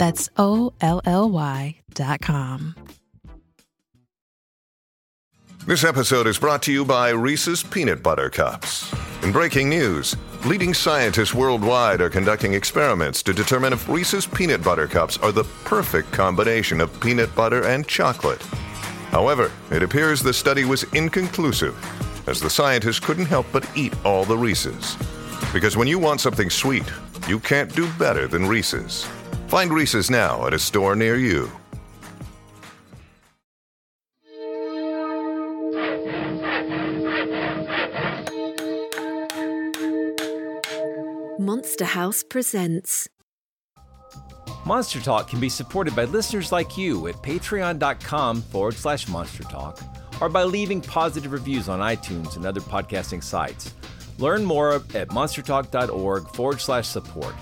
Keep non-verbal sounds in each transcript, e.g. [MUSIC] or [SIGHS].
That's O L L Y.com. This episode is brought to you by Reese's Peanut Butter Cups. In breaking news, leading scientists worldwide are conducting experiments to determine if Reese's Peanut Butter Cups are the perfect combination of peanut butter and chocolate. However, it appears the study was inconclusive, as the scientists couldn't help but eat all the Reese's. Because when you want something sweet, you can't do better than Reese's. Find Reese's now at a store near you. Monster House presents. Monster Talk can be supported by listeners like you at patreon.com forward slash monster talk or by leaving positive reviews on iTunes and other podcasting sites. Learn more at monstertalk.org forward slash support.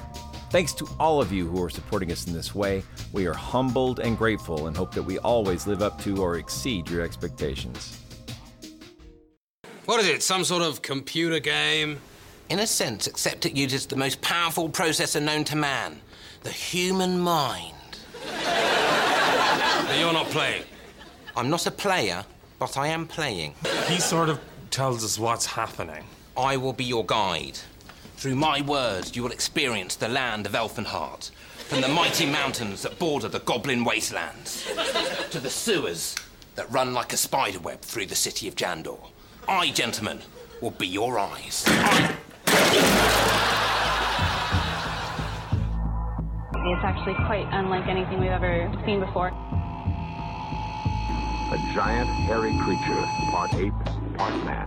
Thanks to all of you who are supporting us in this way. We are humbled and grateful and hope that we always live up to or exceed your expectations. What is it? Some sort of computer game? In a sense, except it uses the most powerful processor known to man the human mind. That you're not playing. I'm not a player, but I am playing. He sort of tells us what's happening. I will be your guide. Through my words, you will experience the land of Elfenheart, from the mighty mountains that border the Goblin Wastelands, to the sewers that run like a spider web through the city of Jandor. I, gentlemen, will be your eyes. I- It's actually quite unlike anything we've ever seen before. A giant, hairy creature, part ape, part man.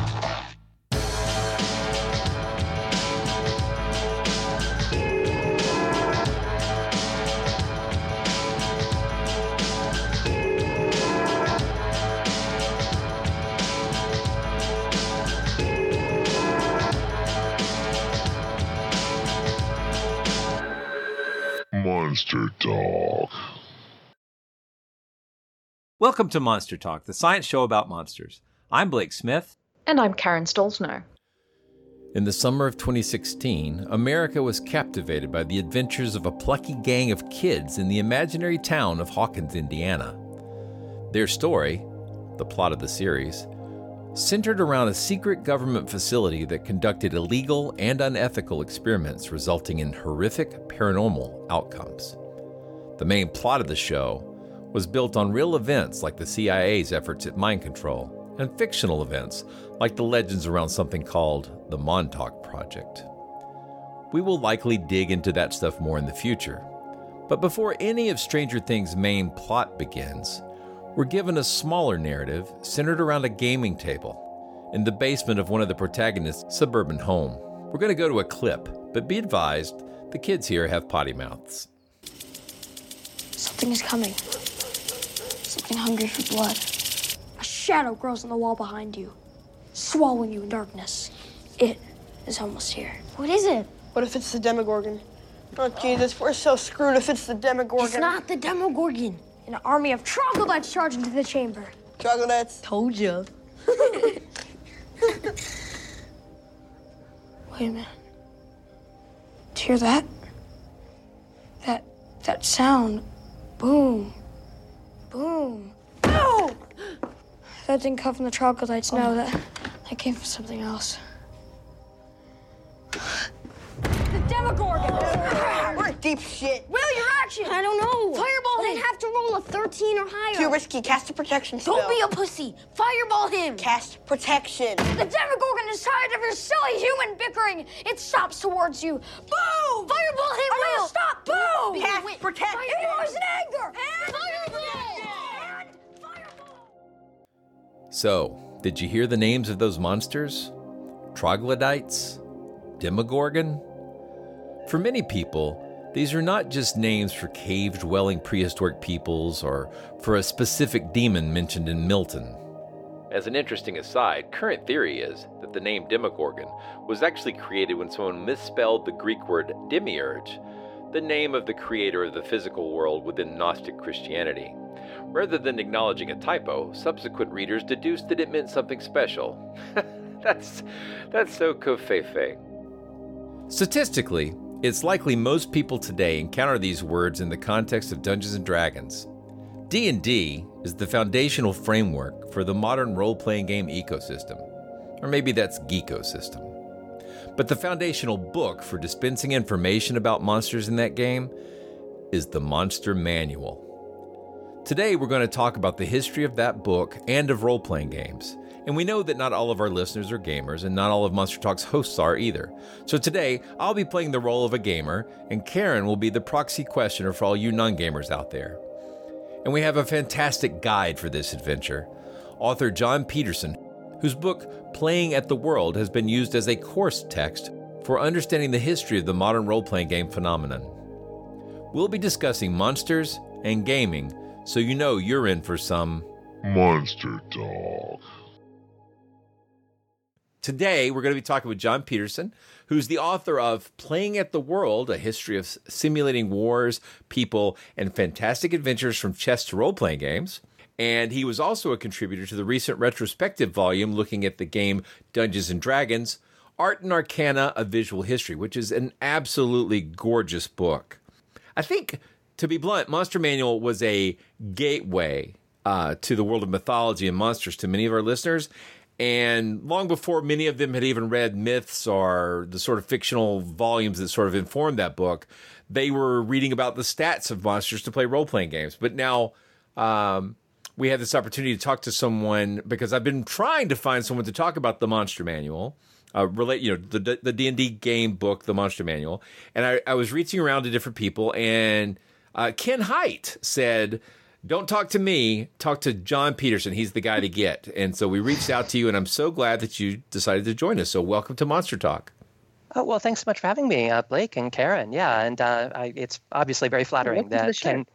Welcome to Monster Talk, the science show about monsters. I'm Blake Smith. And I'm Karen Stollznow. In the summer of 2016, America was captivated by the adventures of a plucky gang of kids in the imaginary town of Hawkins, Indiana. Their story, the plot of the series, centered around a secret government facility that conducted illegal and unethical experiments resulting in horrific paranormal outcomes. The main plot of the show was built on real events like the CIA's efforts at mind control and fictional events like the legends around something called the Montauk Project. We will likely dig into that stuff more in the future. But before any of Stranger Things' main plot begins, we're given a smaller narrative centered around a gaming table in the basement of one of the protagonists' suburban home. We're going to go to a clip, but be advised the kids here have potty mouths. Something is coming. Something hungry for blood. A shadow grows on the wall behind you, swallowing you in darkness. It is almost here. What is it? What if it's the Demogorgon? Oh, Jesus, we're so screwed if it's the Demogorgon. It's not the Demogorgon. An army of troglodytes charge into the chamber. Troglodytes? Told you. [LAUGHS] Wait a minute. Do you hear that? That that sound. Boom. Boom. Boom! That didn't come from the troglodytes. No, that that came from something else. The Demogorgon! We're in deep shit. Will, your action! I don't know. Fireball him! I'd have to roll a 13 or higher. Too risky. Cast a protection spell. Don't be a pussy. Fireball him! Cast protection. The Demogorgon is tired of your silly human bickering. It stops towards you. Boom! Fireball him, I Will! will. Stop! Boom! Cast Wait, protection. Fireball is in anger! And So, Did you hear the names of those monsters? Troglodytes? Demogorgon? For many people, these are not just names for cave dwelling prehistoric peoples or for a specific demon mentioned in Milton. As an interesting aside, current theory is that the name Demogorgon was actually created when someone misspelled the Greek word demiurge, the name of the creator of the physical world within Gnostic Christianity. Rather than acknowledging a typo, subsequent readers deduced that it meant something special. [LAUGHS] that's that's so covfefe. Statistically, it's likely most people today encounter these words in the context of Dungeons and Dragons. D&D is the foundational framework for the modern role-playing game ecosystem. Or maybe that's geekosystem. But the foundational book for dispensing information about monsters in that game is the Monster Manual. Today we're going to talk about the history of that book and of role-playing games and we know that not all of our listeners are gamers, and not all of Monster Talk's hosts are either. So today, I'll be playing the role of a gamer, and Karen will be the proxy questioner for all you non gamers out there. And we have a fantastic guide for this adventure. Author Jon Peterson, whose book Playing at the World has been used as a course text for understanding the history of the modern role playing game phenomenon. We'll be discussing monsters and gaming, so you know you're in for some Monster Talk. Today, we're going to be talking with Jon Peterson, who's the author of Playing at the World, a history of simulating wars, people, and fantastic adventures from chess to role playing games. And he was also a contributor to the recent retrospective volume looking at the game Dungeons and Dragons Art and Arcana of Visual History, which is an absolutely gorgeous book. I think, to be blunt, Monster Manual was a gateway uh, to the world of mythology and monsters to many of our listeners. And long before many of them had even read myths or the sort of fictional volumes that sort of informed that book, they were reading about the stats of monsters to play role playing games. But now um, we have this opportunity to talk to someone because I've been trying to find someone to talk about the Monster Manual. Uh, relate, you know, the the D and D game book, the Monster Manual, and I, I was reaching around to different people, and uh, Ken Hite said don't talk to me, talk to Jon Peterson. He's the guy to get. And so we reached out to you, and I'm so glad that you decided to join us. So welcome to Monster Talk. Oh, well, thanks so much for having me, uh, Blake and Karen. Yeah, and uh, I, it's obviously very flattering that Ken,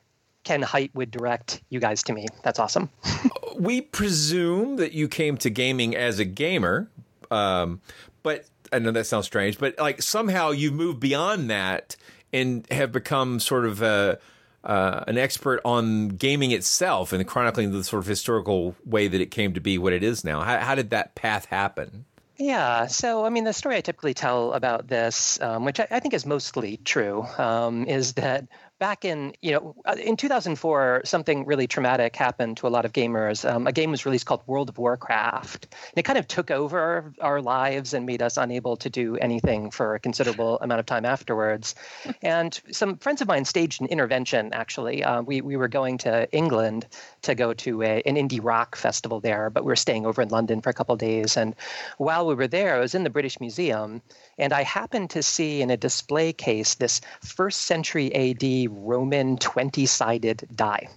Ken Hite would direct you guys to me. That's awesome. [LAUGHS] we presume that you came to gaming as a gamer, um, but I know that sounds strange, but like somehow you've moved beyond that and have become sort of a uh, an expert on gaming itself and chronicling the sort of historical way that it came to be what it is now. How, how did that path happen? Yeah, so I mean, the story I typically tell about this, um, which I, I, think is mostly true, um, is that back in you know uh, in 2004 something really traumatic happened to a lot of gamers. Um, a game was released called world of warcraft and it kind of took over our lives and made us unable to do anything for a considerable amount of time afterwards. [LAUGHS] And some friends of mine staged an intervention actually. Uh, we, we were going to england to go to a, an indie rock festival there but we were staying over in london for a couple of days. And while we were there i was in the british museum and I happened to see in a display case this first century AD Roman 20 sided die.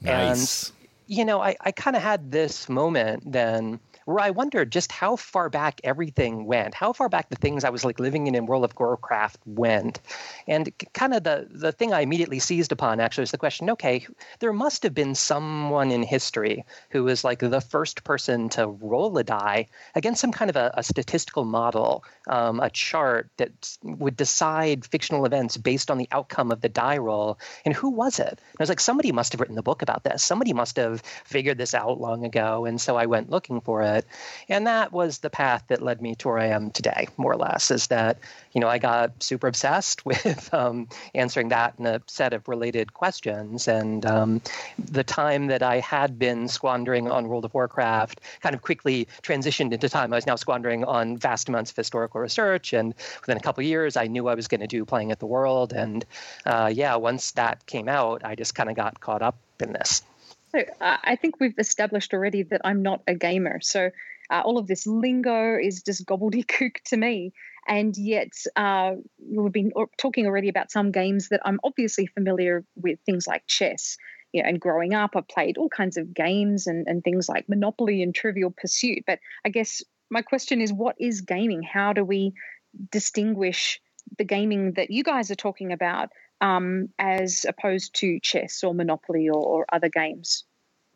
Nice. And, you know, I, I kind of had this moment then where I wondered just how far back everything went, how far back the things I was like living in in World of Warcraft went. And kind of the, the thing I immediately seized upon actually was the question okay, there must have been someone in history who was like the first person to roll a die against some kind of a, a statistical model, um, a chart that would decide fictional events based on the outcome of the die roll. And who was it? And I was like, somebody must have written the book about this. Somebody must have figured this out long ago. And so I went looking for it And that was the path that led me to where I am today, more or less, is that, you know, I got super obsessed [LAUGHS] with um, answering that and a set of related questions. And um, the time that I had been squandering on World of Warcraft kind of quickly transitioned into time I was now squandering on vast amounts of historical research. And within a couple years, I knew I was going to do Playing at the World. And uh, yeah, once that came out, I just kind of got caught up in this. So uh, I think we've established already that I'm not a gamer. So uh, all of this lingo is just gobbledygook to me. And yet, uh, we've been talking already about some games that I'm obviously familiar with, things like chess. you know, and growing up, I've played all kinds of games and, and things like Monopoly and Trivial Pursuit. But I guess my question is, what is gaming? How do we distinguish the gaming that you guys are talking about um, as opposed to chess or Monopoly or, or other games?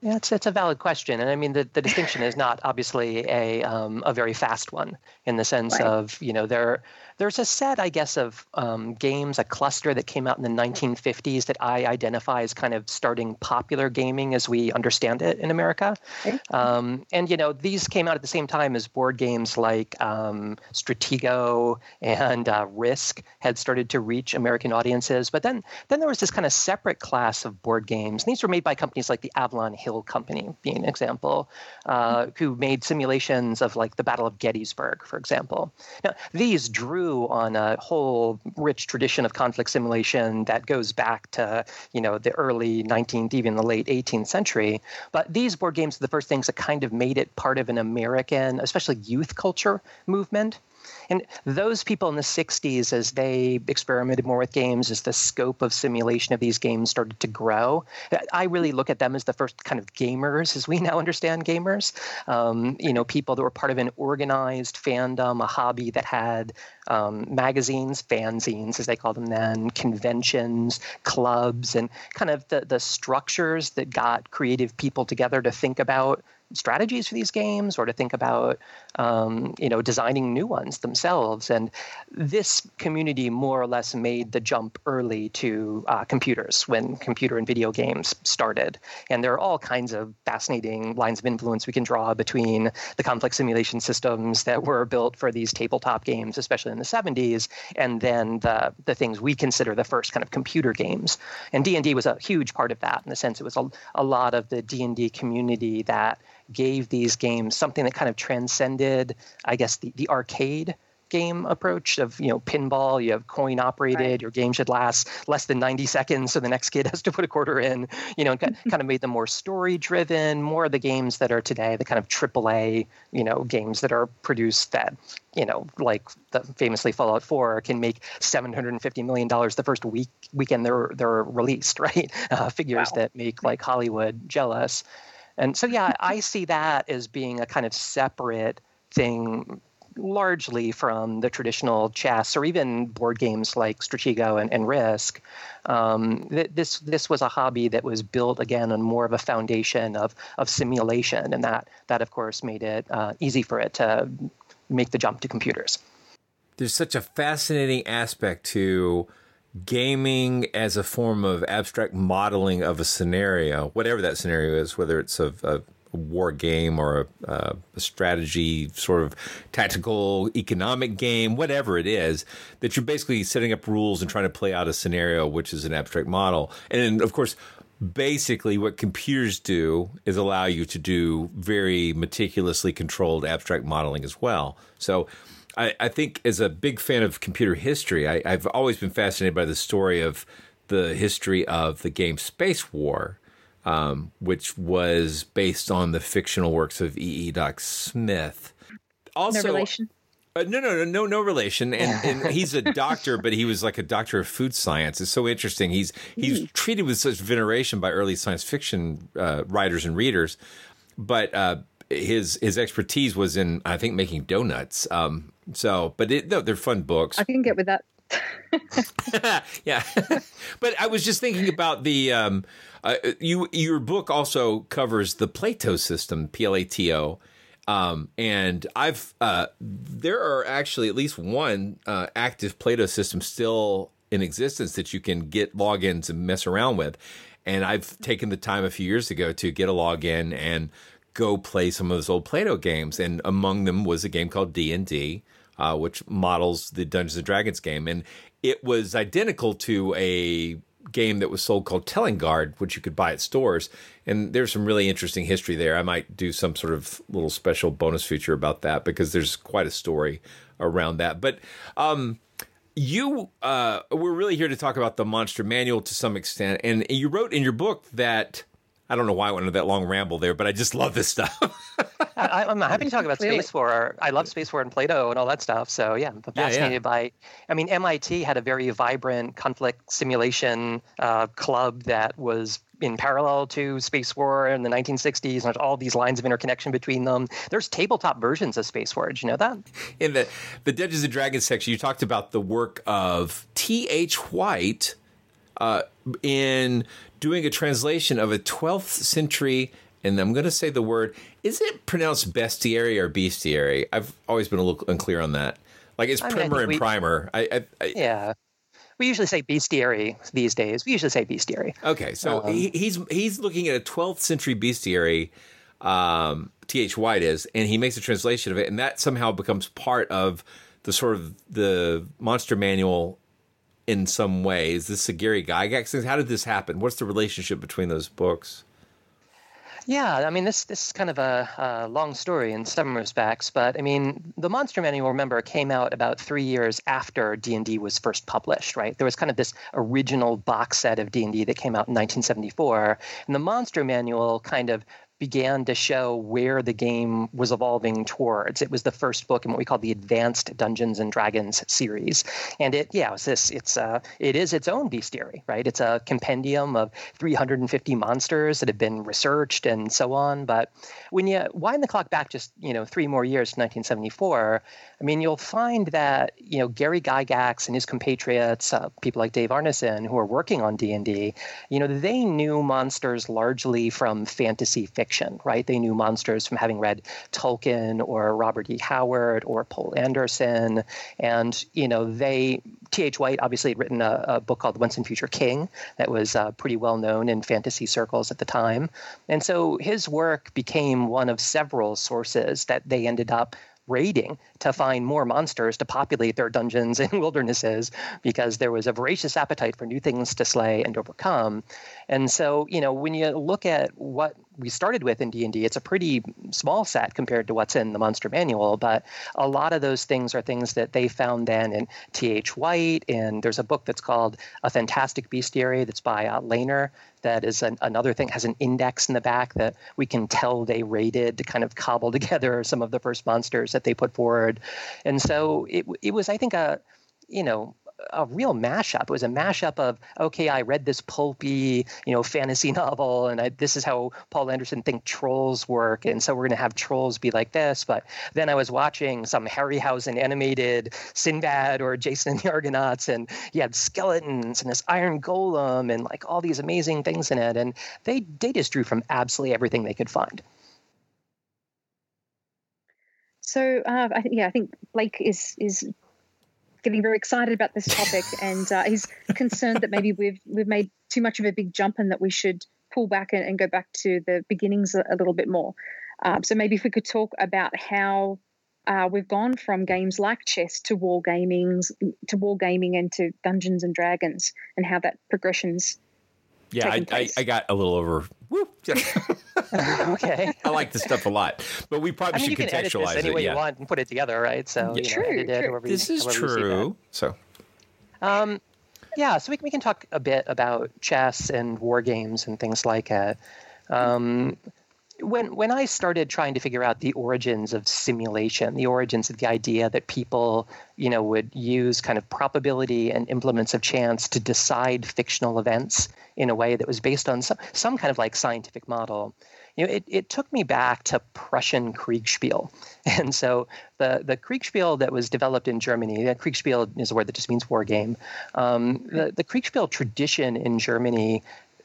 Yeah, it's it's a valid question, and I mean the, the distinction is not obviously a um, a very fast one in the sense right. of you know there there's a set, I guess, of um, games, a cluster that came out in the 1950s that I identify as kind of starting popular gaming as we understand it in America. Um, and, you know, these came out at the same time as board games like um, Stratego and uh, Risk had started to reach American audiences. But then, then there was this kind of separate class of board games. And these were made by companies like the Avalon Hill Company, being an example, uh, who made simulations of like the Battle of Gettysburg, for example. Now, these drew on a whole rich tradition of conflict simulation that goes back to you know the early 19th, even the late 18th century. But these board games are the first things that kind of made it part of an American, especially youth culture movement. And those people in the 60s, as they experimented more with games, as the scope of simulation of these games started to grow, I really look at them as the first kind of gamers, as we now understand gamers. Um, you know, people that were part of an organized fandom, a hobby that had um, magazines, fanzines, as they called them then, conventions, clubs, and kind of the, the structures that got creative people together to think about strategies for these games or to think about um, you know designing new ones themselves. And this community more or less made the jump early to uh, computers when computer and video games started. And there are all kinds of fascinating lines of influence we can draw between the complex simulation systems that were built for these tabletop games especially in the 70s and then the the things we consider the first kind of computer games. And D&D was a huge part of that in the sense it was a, a lot of the D&D community that gave these games something that kind of transcended, I guess, the, the arcade game approach of you know pinball you have coin operated right. your game should last less than 90 seconds so the next kid [LAUGHS] has to put a quarter in you know [LAUGHS] kind of made them more story driven more of the games that are today the kind of aaa you know games that are produced that you know like the famously fallout 4 can make 750 million dollars the first week weekend they're they're released [LAUGHS] right uh, figures wow. that make like hollywood jealous and so, yeah, [LAUGHS] I see that as being a kind of separate thing largely from the traditional chess or even board games like Stratego and, and Risk. Um, th- this this was a hobby that was built again on more of a foundation of of simulation, and that that of course made it uh, easy for it to make the jump to computers. There's such a fascinating aspect to gaming as a form of abstract modeling of a scenario, whatever that scenario is, whether it's a, a war game or a, a, strategy sort of tactical economic game, whatever it is, that you're basically setting up rules and trying to play out a scenario, which is an abstract model. And of course, basically what computers do is allow you to do very meticulously controlled abstract modeling as well. So I, I think as a big fan of computer history, I, I've always been fascinated by the story of the history of the game Space War, um, which was based on the fictional works of E. E. Doc Smith. Also, no relation. Uh, no, no, no, no, no relation. And, and he's a doctor, but he was like a doctor of food science. It's so interesting. He's he's mm. treated with such veneration by early science fiction uh, writers and readers, but uh, his his expertise was in I think making donuts. Um, so, but it, no, they're fun books. I can get with that. [LAUGHS] yeah, [LAUGHS] but I was just thinking about the um, uh, you. Your book also covers the Plato system, P L A T O, um, and I've uh, there are actually at least one uh, active Plato system still in existence that you can get logins and mess around with. And I've taken the time a few years ago to get a login and go play some of those old Plato games, and among them was a game called D and D, uh, which models the Dungeons and Dragons game, and it was identical to a game that was sold called Telengard, which you could buy at stores. And there's some really interesting history there. I might do some sort of little special bonus feature about that because there's quite a story around that. But um, you, uh, we're really here to talk about the Monster Manual to some extent. And you wrote in your book that I don't know why I went into that long ramble there, but I just love this stuff. [LAUGHS] I, am happy to talk about Space War. I love Space War and Plato and all that stuff. So yeah, I'm fascinated yeah, yeah. by. I mean, MIT had a very vibrant conflict simulation uh, club that was in parallel to Space War in the 1960s, and there's all these lines of interconnection between them. There's tabletop versions of Space War. Did you know that? In the the Dungeons and Dragons section, you talked about the work of T. H. White uh, in doing a translation of a 12th century. And I'm going to say the word. Is it pronounced bestiary or bestiary? I've always been a little unclear on that. Like it's I mean, primer and we- primer. I, I, I, Yeah. We usually say bestiary these days. We usually say bestiary. Okay, so Um, he, he's he's looking at a 12th century bestiary. Um, T. H. White is, and he makes a translation of it, and that somehow becomes part of the sort of the monster manual in some way. Is this a Gary Gygax? How did this happen? What's the relationship between those books? Yeah, I mean this this is kind of a, a long story in some respects, but I mean the Monster Manual, remember, came out about three years after D and D was first published. Right, there was kind of this original box set of D and D that came out in 1974, and the Monster Manual kind of began to show where the game was evolving towards. It was the first book in what we call the Advanced Dungeons and Dragons series, and it yeah, it's this it's uh it is its own bestiary, right? It's a compendium of 350 monsters that have been researched and so on. But when you wind the clock back just you know three more years to 1974, I mean you'll find that you know Gary Gygax and his compatriots, uh, people like Dave Arneson who are working on D and D, you know they knew monsters largely from fantasy fiction, right? They knew monsters from having read Tolkien or Robert E. Howard or Poul Anderson, and you know they T.H. White obviously had written a, a book called Once and Future King that was uh, pretty well known in fantasy circles at the time, and so his work became one of several sources that they ended up raiding to find more monsters to populate their dungeons [LAUGHS] and wildernesses because there was a voracious appetite for new things to slay and overcome. And so, you know, when you look at what we started with in D&D, it's a pretty small set compared to what's in the Monster Manual, but a lot of those things are things that they found then in T.H. White, and there's a book that's called A Fantastic Bestiary that's by uh, that is an, another thing has an index in the back that we can tell they rated to kind of cobble [LAUGHS] together some of the first monsters that they put forward and so it, it was i think a you know a real mashup. It was a mashup of okay, I read this pulpy, you know, fantasy [LAUGHS] novel, and I, this is how Poul Anderson think trolls work, and so we're going to have trolls be like this. But then I was watching some Harryhausen animated Sinbad or Jason and the Argonauts, and you had skeletons and this iron golem and like all these amazing things in it, and they they just drew from absolutely everything they could find. So uh, I think yeah, I think Blake is is getting very excited about this topic, [LAUGHS] and uh, he's concerned that maybe we've we've made too much of a big jump, and that we should pull back and, and go back to the beginnings a, a little bit more. Um, so maybe if we could talk about how uh, we've gone from games like chess to war gamings to war gaming and to Dungeons and Dragons, and how that progression's Yeah, I, I. I got a little over. Whoop. [LAUGHS] [LAUGHS] okay. I like this stuff a lot, but we probably I mean, you should can edit this any it. way yeah. you want and put it together, right? So Yeah. you know, True, edit true. however you- This is you see true. So Um, yeah, so we can, we can talk a bit about chess and war games and things like that. Um, when when I started trying to figure out the origins of simulation, the origins of the idea that people, you know, would use kind of probability and implements of chance to decide fictional events in a way that was based on some some kind of like scientific model, you know, it, it took me back to Prussian Kriegspiel. [LAUGHS] And so the, the Kriegspiel that was developed in Germany, that Kriegspiel is a word that just means war game. Um, the, the Kriegspiel tradition in Germany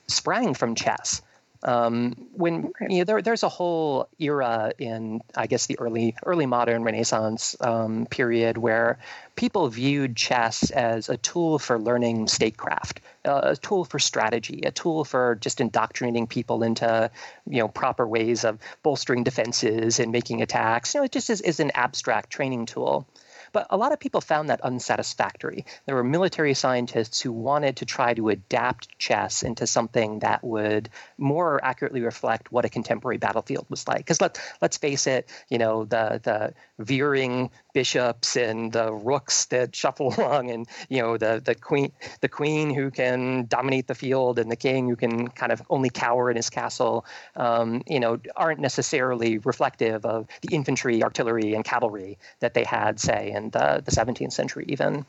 sprang from chess. Um, when you know, there, there's a whole era in, I guess, the early early modern Renaissance um, period where people viewed chess as a tool for learning statecraft, uh, a tool for strategy, a tool for just indoctrinating people into, you know, proper ways of bolstering defenses and making attacks. You know, it just is, is an abstract training tool. But a lot of people found that unsatisfactory. There were military scientists who wanted to try to adapt chess into something that would more accurately reflect what a contemporary battlefield was like. Because let, let's face it, you know, the, the veering bishops and the rooks that shuffle [LAUGHS] along and, you know, the, the queen the queen who can dominate the field and the king who can kind of only cower in his castle, um, you know, aren't necessarily reflective of the infantry, artillery, and cavalry that they had, say, in the, the 17th century even.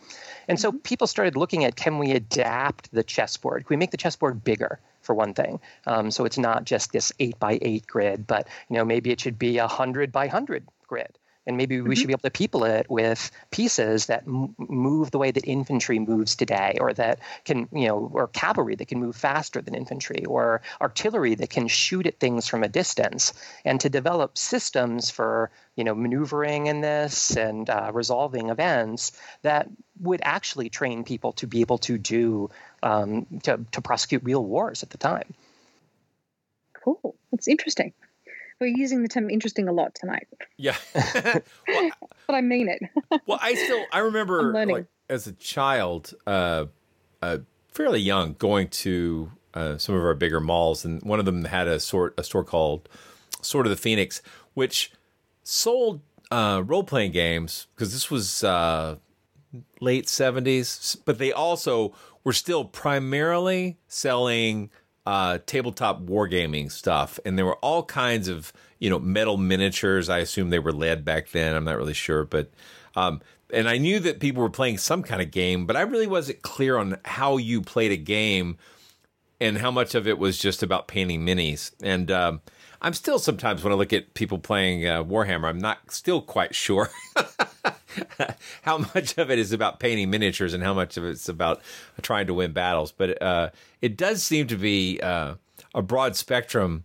And so people started looking at can we adapt the chessboard? Can we make the chessboard bigger? for one thing. Um, so it's not just this eight by eight grid, but you know maybe it should be a hundred by hundred grid and maybe we mm-hmm. should be able to people it with pieces that m- move the way that infantry moves today or that can you know or cavalry that can move faster than infantry or artillery that can shoot at things from a distance. And to develop systems for you know maneuvering in this and uh, resolving events that would actually train people to be able to do um, to, to prosecute real wars at the time. Cool. That's interesting we're using the term interesting a lot tonight. Yeah. [LAUGHS] well, but I mean it. [LAUGHS] well, I still I remember like as a child, uh, uh, fairly young, going to uh, some of our bigger malls, and one of them had a sort a store called Sword of the Phoenix, which sold uh, role playing games because this was uh, late seventies, but they also were still primarily selling uh, tabletop wargaming stuff, and there were all kinds of you know metal miniatures. I assume they were lead back then. I'm not really sure, but um, and I knew that people were playing some kind of game, but I really wasn't clear on how you played a game and how much of it was just about painting minis. And um, I'm still sometimes when I look at people playing uh, Warhammer, I'm not still quite sure [LAUGHS] [LAUGHS] how much of it is about painting miniatures and how much of it's about trying to win battles. But uh, it does seem to be uh, a broad spectrum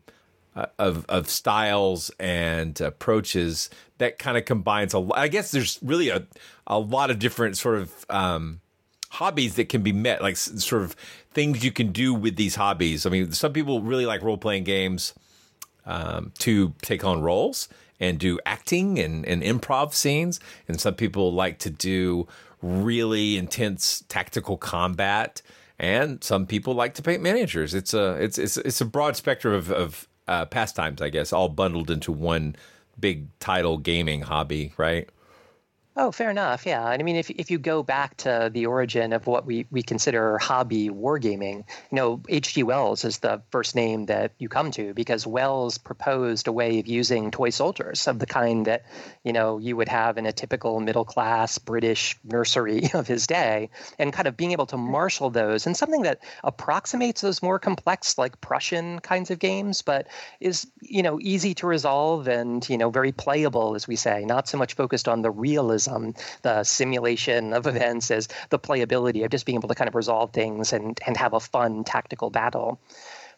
uh, of of styles and approaches that kind of combines a. I guess there's really a a lot of different sort of um, hobbies that can be met, like sort of things you can do with these hobbies. I mean, some people really like role playing games um, to take on roles and do acting and, and improv scenes. And some people like to do really intense tactical combat. And some people like to paint miniatures. It's a it's it's it's a broad spectrum of, of uh, pastimes, I guess, all bundled into one big title gaming hobby, right? Oh, fair enough. Yeah. And I mean, if, if you go back to the origin of what we, we consider hobby wargaming, you know, H.G. Wells is the first name that you come to because Wells proposed a way of using toy soldiers of the kind that, you know, you would have in a typical middle class British nursery [LAUGHS] of his day and kind of being able to hmm. marshal those and something that approximates those more complex, like Prussian kinds of games, but is, you know, easy to resolve and, you know, very playable, as we say, not so much focused on the realism um, the simulation of events as the playability of just being able to kind of resolve things and, and have a fun tactical battle.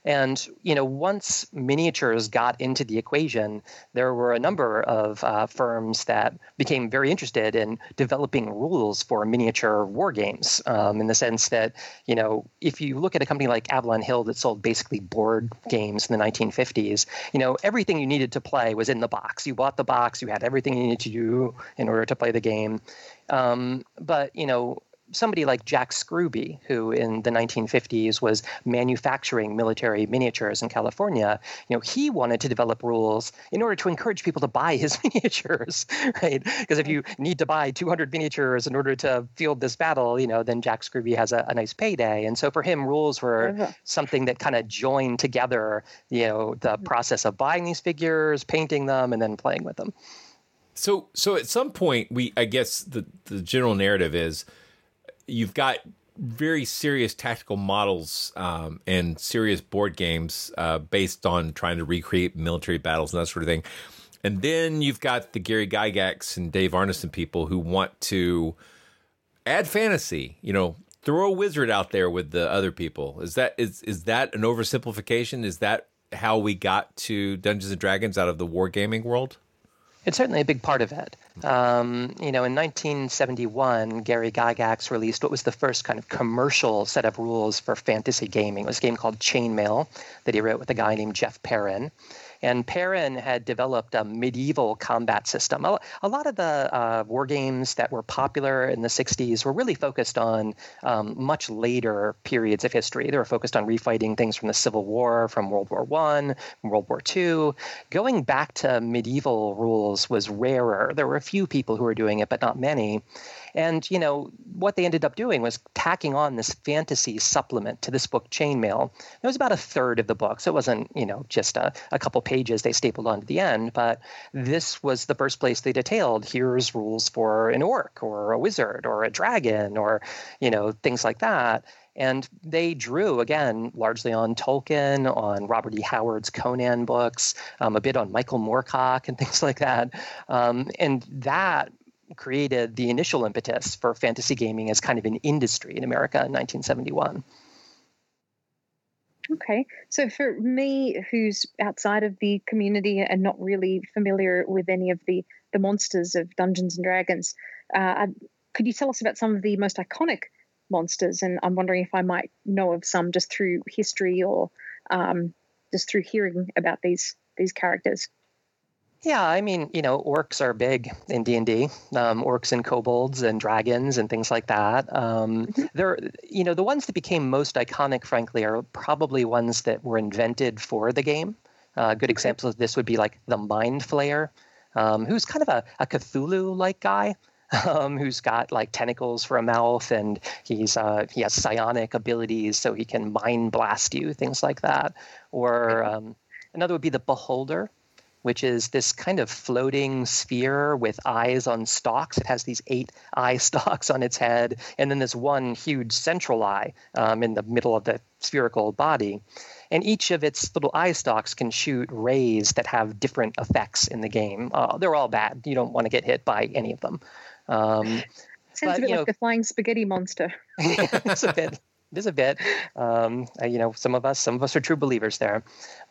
And you know, once miniatures got into the equation, there were a number of uh, firms that became very interested in developing rules for miniature war games. Um, in the sense that you know, if you look at a company like Avalon Hill that sold basically board games in the 1950s, you know, everything you needed to play was in the box. You bought the box, you had everything you needed to do in order to play the game. Um, but you know, somebody like Jack Scruby, who in the 1950s was manufacturing military miniatures in California, you know, he wanted to develop rules in order to encourage people to buy his [LAUGHS] miniatures, right? Because if you need to buy 200 miniatures in order to field this battle, you know, then Jack Scruby has a, a nice payday. And so for him, rules were something that kind of joined together, you know, the mm-hmm. process of buying these figures, painting them, and then playing with them. So, so at some point, we, I guess, the the general narrative is you've got very serious tactical models um, and serious board games uh, based on trying to recreate military battles and that sort of thing. And then you've got the Gary Gygax and Dave Arneson people who want to add fantasy. You know, throw a wizard out there with the other people. Is that is is that an oversimplification? Is that how we got to Dungeons and Dragons out of the wargaming world? It's certainly a big part of it. Um, you know, in 1971, Gary Gygax released what was the first kind of commercial set of rules for fantasy gaming. It was a game called Chainmail that he wrote with a guy named Jeff Perren. And Perren had developed a medieval combat system. A, lot of the uh, war games that were popular in the 60s were really focused on um, much later periods of history. They were focused on refighting things from the Civil War, from World War I, World War II. Going back to medieval rules was rarer. There were a few people who were doing it, but not many. And, you know, what they ended up doing was tacking on this fantasy supplement to this book, Chainmail. It was about a third of the book, so it wasn't, you know, just a, a couple pages they stapled onto the end, but this was the first place they detailed here's rules for an orc or a wizard or a dragon or, you know, things like that. And they drew, again, largely on Tolkien, on Robert E. Howard's Conan books, um, a bit on Michael Moorcock and [LAUGHS] things like that. Um, and that created the initial impetus for fantasy gaming as kind of an industry in America in 1971. Okay. So for me, who's outside of the community and not really familiar with any of the, the monsters of Dungeons and Dragons, uh, could you tell us about some of the most iconic monsters? And I'm wondering if I might know of some just through history or um, just through hearing about these these characters. Yeah, I mean, you know, orcs are big in D and D. Um, orcs and kobolds and dragons and things like that. Um, mm-hmm. They're, you know, the ones that became most iconic, frankly, are probably ones that were invented for the game. Uh, good examples of this would be like the Mind Flayer, um, who's kind of a, a Cthulhu-like guy. [LAUGHS] Um, who's got like tentacles for a mouth and he's uh, he has psionic abilities so he can mind blast you things like that or um, another would be the beholder which is this kind of floating sphere with eyes on stalks. It has these eight [LAUGHS] eye stalks on its head, and then this one huge central eye um, in the middle of the spherical body. And each of its little eye stalks can shoot rays that have different effects in the game. Uh, they're all bad. You don't want to get hit by any of them. Um, Sounds but, a bit like know, the flying spaghetti monster. [LAUGHS] it's a bit it is a bit. Um, uh, you know, some of us, some of us are true believers there.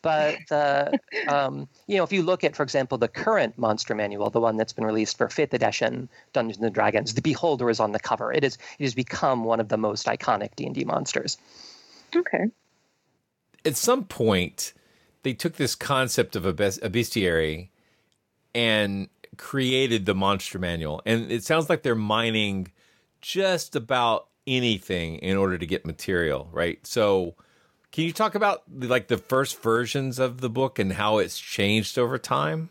But the, [LAUGHS] um, you know, if you look at, for example, the current monster manual, the one that's been released for fifth edition Dungeons and Dragons, the Beholder is on the cover. It is, it has become one of the most iconic D and D monsters. Okay. At some point, they took this concept of a, best, a bestiary and created the monster manual, and it sounds like they're mining just about anything in order to get material, right? So, can you talk about like the first versions of the book and how it's changed over time?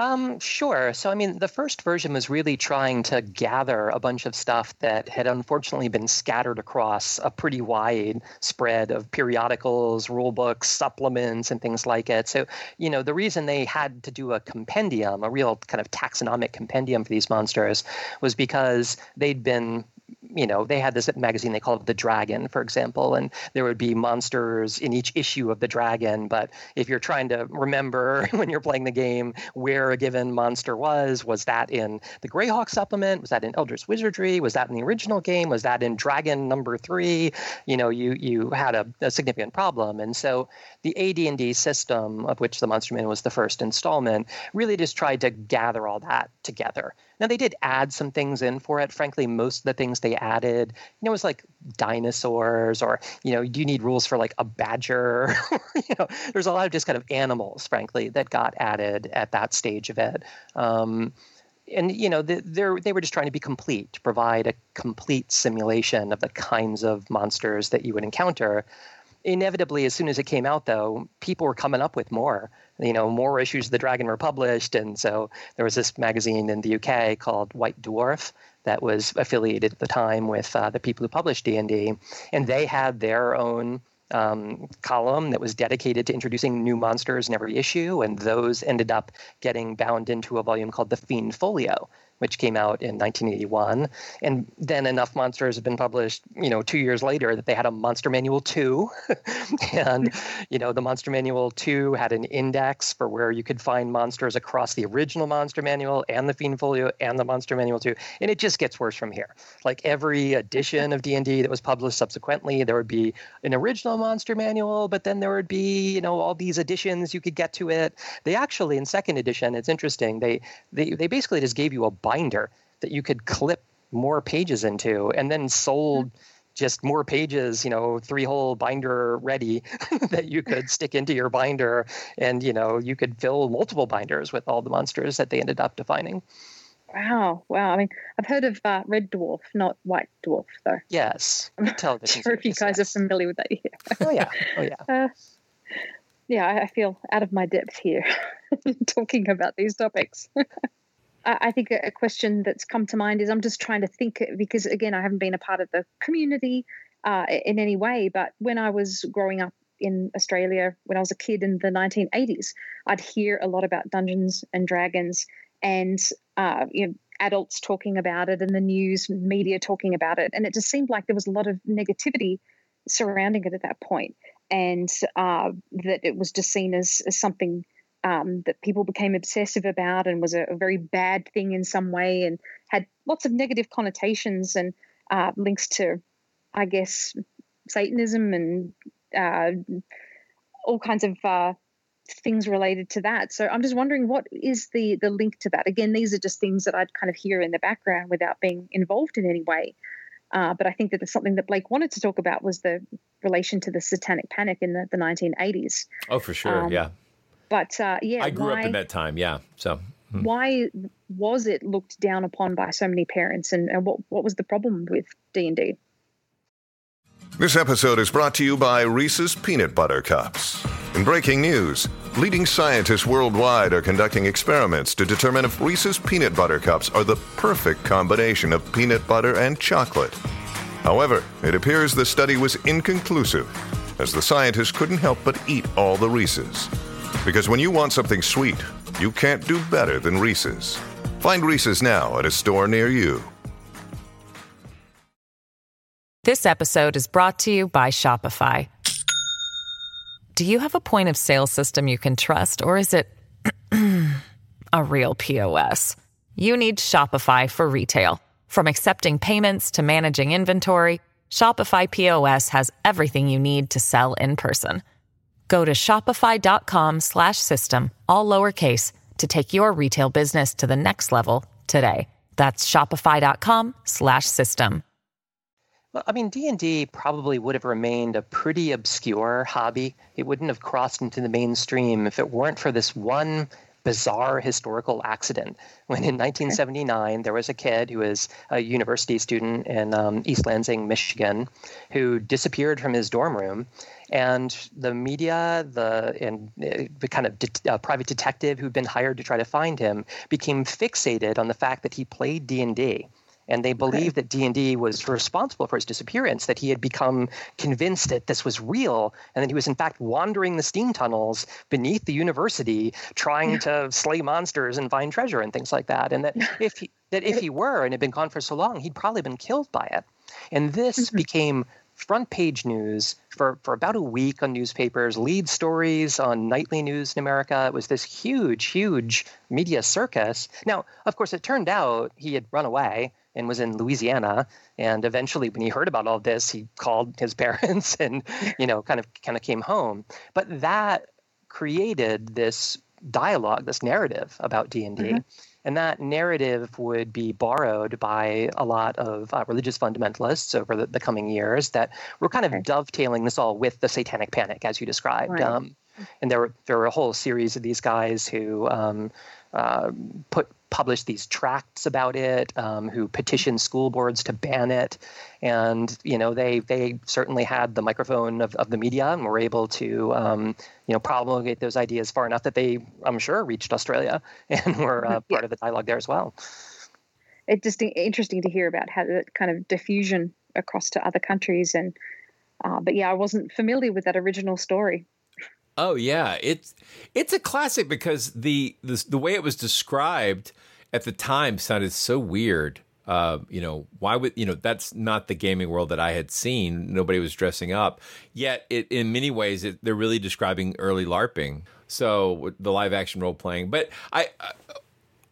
Um, sure. So, I mean, the first version was really trying to gather a bunch of stuff that had unfortunately been scattered across a pretty wide spread of periodicals, rule books, supplements, and things like it. So, you know, the reason they had to do a compendium, a real kind of taxonomic compendium for these monsters, was because they'd been you know, they had this magazine they called The Dragon, for example, and there would be monsters in each issue of The Dragon. But if you're trying to remember [LAUGHS] when you're playing the game where a given monster was, was that in the Greyhawk supplement? Was that in Eldritch Wizardry? Was that in the original game? Was that in Dragon number three? You know, you you had a, a significant problem. And so the AD&D system, of which the Monster Man was the first installment, really just tried to gather all that together. Now they did add some things in for it. Frankly, most of the things they added, you know, was like dinosaurs or, you know, you need rules for like a badger? [LAUGHS] you know, there's a lot of just kind of animals, frankly, that got added at that stage of it. Um, and you know they they were just trying to be complete to provide a complete simulation of the kinds of monsters that you would encounter inevitably as soon as it came out though people were coming up with more. You know more issues of the dragon were published and so there was this magazine in the uk called white dwarf that was affiliated at the time with uh, the people who published d&d and they had their own um, column that was dedicated to introducing new monsters in every issue, and those ended up getting bound into a volume called the Fiend Folio, which came out in 1981. And then enough monsters have been published, you know, two years later that they had a Monster Manual 2. [LAUGHS] and, you know, the Monster Manual 2 had an index for where you could find monsters across the original Monster Manual and the Fiend Folio and the Monster Manual 2. And it just gets worse from here. Like every edition of D&D that was published subsequently, there would be an original Monster Manual, but then there would be, you know, all these additions you could get to it. They actually, in second edition, it's interesting, they, they, they basically just gave you a binder that you could clip more pages into and then sold mm-hmm. just more pages, you know, three hole binder ready [LAUGHS] that you could stick into your binder. And, you know, you could fill multiple binders with all the monsters that they ended up defining. Wow. Wow. I mean, I've heard of uh, Red Dwarf, not White Dwarf, though. Yes. [LAUGHS] I'm television. sure if you guys yes. are familiar with that. Yeah. Oh, yeah. Oh, yeah. [LAUGHS] Uh, yeah, I feel out of my depth here talking about these topics. I think a question that's come to mind is I'm just trying to think because again I haven't been a part of the community uh, in any way, but when I was growing up in Australia when I was a kid in the 1980s, I'd hear a lot about Dungeons and Dragons, and uh, you know, adults talking about it and the news media talking about it. And it just seemed like there was a lot of negativity surrounding it at that point, and uh, that it was just seen as, as something um, that people became obsessive about and was a, a, very bad thing in some way and had lots of negative connotations and uh, links to, I guess, Satanism and uh, all kinds of uh, things related to that. So I'm just wondering what is the the link to that? Again, these are just things that I'd kind of hear in the background without being involved in any way. Uh, but I think that there's something that Blake wanted to talk about was the relation to the satanic panic in the, the 1980s. Oh, for sure, um, yeah. But uh, yeah, I grew why, up in that time. Yeah, so hmm. why was it looked down upon by so many parents, and, and what what was the problem with D and D? This episode is brought to you by Reese's Peanut Butter Cups. In breaking news, leading scientists worldwide are conducting experiments to determine if Reese's Peanut Butter Cups are the perfect combination of peanut butter and chocolate. However, it appears the study was inconclusive, as the scientists couldn't help but eat all the Reese's. Because when you want something sweet, you can't do better than Reese's. Find Reese's now at a store near you. This episode is brought to you by Shopify. Do you have a point of sale system you can trust, or is it [CLEARS THROAT] a real POS? You need Shopify for retail. From accepting payments to managing inventory, Shopify POS has everything you need to sell in person. Go to shopify.com slash system, all lowercase, to take your retail business to the next level today. That's shopify.com slash system. Well, I mean, D&D probably would have remained a pretty obscure hobby. It wouldn't have crossed into the mainstream if it weren't for this one bizarre historical accident. When in 1979, there was a kid who was a university student in um, East Lansing, Michigan, who disappeared from his dorm room. And the media, the and uh, the kind of de- uh, private detective who'd been hired to try to find him, became fixated on the fact that he played D and D and they believed okay. that D&D was responsible for his disappearance, that he had become convinced that this was real, and that he was in fact wandering the steam tunnels beneath the university trying to slay monsters and find treasure and things like that, and that [LAUGHS] if he, that if he were and had been gone for so long, he'd probably been killed by it. And this mm-hmm. became front page news for, for about a week on newspapers, lead stories on nightly news in America. It was this huge, huge media circus. Now, of course, it turned out he had run away and was in Louisiana. And eventually, when he heard about all this, he called his [LAUGHS] parents and, you know, kind of kind of came home. But that created this dialogue, this narrative about D and D. Mm-hmm. And that narrative would be borrowed by a lot of uh, religious fundamentalists over the, the, coming years that were kind of dovetailing this all with the satanic panic, as you described. Right. Um, and there were there were a whole series of these guys who um, uh, put published these tracts about it, um, who petitioned school boards to ban it, and you know they they certainly had the microphone of, of the media and were able to um, you know promulgate those ideas far enough that they I'm sure reached Australia [LAUGHS] and were uh, part of the dialogue there as well. It's just interesting to hear about how that kind of diffusion across to other countries and. Uh, but yeah, I wasn't familiar with that original story. Oh yeah, it's it's a classic because the the, the way it was described at the time sounded so weird. Uh, you know, why would you know that's not the gaming world that I had seen. Nobody was dressing up. Yet, it, in many ways, it, they're really describing early LARPing. So the live action role playing. But I,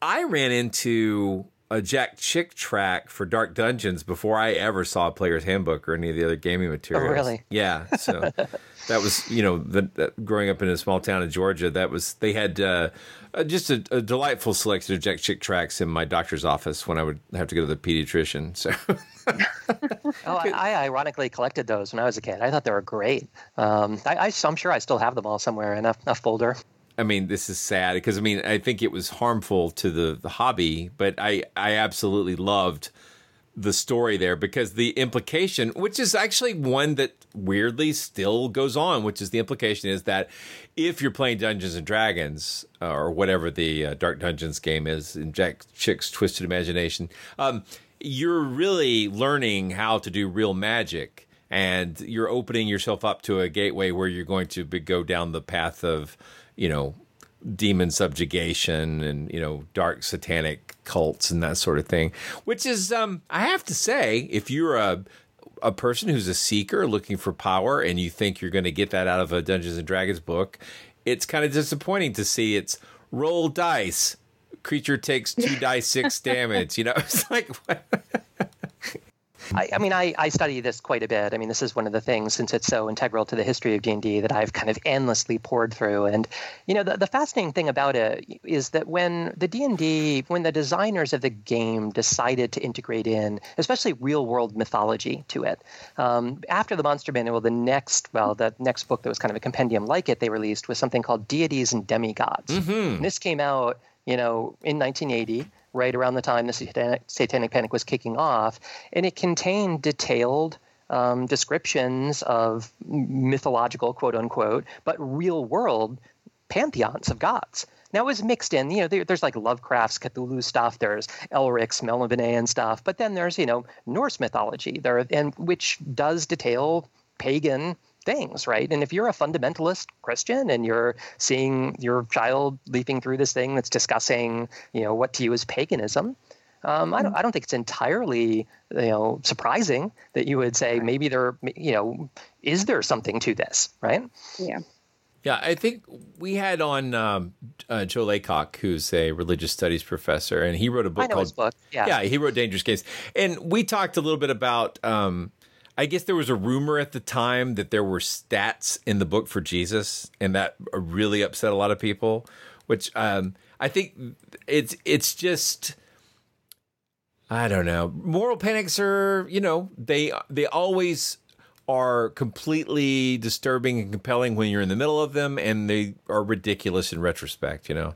I ran into a Jack Chick tract for Dark Dungeons before I ever saw a player's handbook or any of the other gaming materials. Oh, really? Yeah. So [LAUGHS] that was, you know, the, growing up in a small town in Georgia, that was they had uh, uh, just a, a, delightful selection of Jack Chick tracts in my doctor's office when I would have to go to the pediatrician. So. [LAUGHS] oh, I, I, ironically collected those when I was a kid. I thought they were great. Um, I, am sure I still have them all somewhere in a, a folder. I mean, this is sad because I mean, I think it was harmful to the, the hobby, but I, I absolutely loved the story there because the implication, which is actually one that weirdly still goes on, which is the implication is that if you're playing Dungeons and Dragons uh, or whatever the uh, Dark Dungeons game is in Jack Chick's Twisted Imagination, um, you're really learning how to do real magic and you're opening yourself up to a gateway where you're going to be, go down the path of you know, demon subjugation and you know dark satanic cults and that sort of thing which is um i have to say if you're a a person who's a seeker looking for power and you think you're going to get that out of a dungeons and dragons book it's kind of disappointing to see it's roll dice creature takes two [LAUGHS] dice six damage you know? [LAUGHS] It's like [LAUGHS] I, I, mean, I, I study this quite a bit. I mean, this is one of the things, since it's so integral to the history of D&D, that I've kind of endlessly poured through. And, you know, the, the fascinating thing about it is that when the D&D, when the designers of the game decided to integrate in, especially real-world mythology to it, um, after the Monster Manual, the next, well, the next book that was kind of a compendium like it they released was something called Deities and Demigods. Mm-hmm. And this came out, you know, in 1980 right around the time the satanic, satanic panic was kicking off, and it contained detailed um, descriptions of mythological, quote unquote, but real world pantheons of gods. Now it was mixed in, you know, there, there's like Lovecraft's Cthulhu stuff, there's Elric's Melnibonéan stuff, but then there's, you know, Norse mythology there, and which does detail pagan things, right? And if you're a fundamentalist Christian and you're seeing your child leaping through this thing that's discussing, you know, what to you is paganism, um, I don't. I don't think it's entirely, you know, surprising that you would say maybe there, you know, is there something to this, right? Yeah. Yeah, I think we had on um, uh, Joe Laycock, who's a religious studies professor, and he wrote a book called book. Yeah. yeah, he wrote Dangerous Games, and we talked a little bit about um, I guess there was a rumor at the time that there were stats in the book for Jesus, and that really upset a lot of people. Which um, I think it's it's just I don't know. Moral panics are you know they they always are completely disturbing and compelling when you're in the middle of them, and they are ridiculous in retrospect. You know.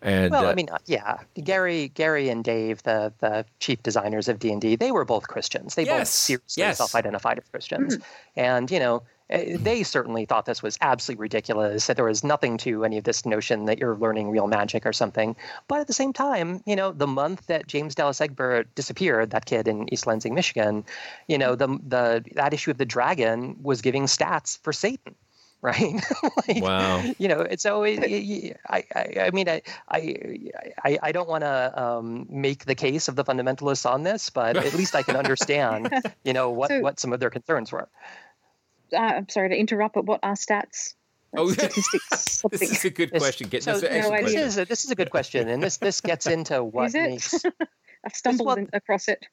And well, uh, I mean, yeah, Gary, Gary, and Dave, the the chief designers of D and D, they were both Christians. They yes, both seriously yes. self-identified as Christians, Mm-hmm. and you know, eh, they certainly thought this was absolutely ridiculous. That there was nothing to any of this notion that you're learning real magic or something. But at the same time, you know, the month that James Dallas Egbert disappeared, that kid in East Lansing, Michigan, you know, the the that issue of the dragon was giving stats for Satan [LAUGHS] right? [LAUGHS] like, wow. You know, it's always. I, I, I mean, I, I, I don't want to um, make the case of the fundamentalists on this, but at least I can understand, [LAUGHS] you know, what So- what some of their concerns were. Uh, I'm sorry to interrupt, but what are stats? Oh, statistics. this is a good question. Get, So this, is no, excellent this is a, this is a good question, and this this gets into what Is it? makes I've stumbled in- across it.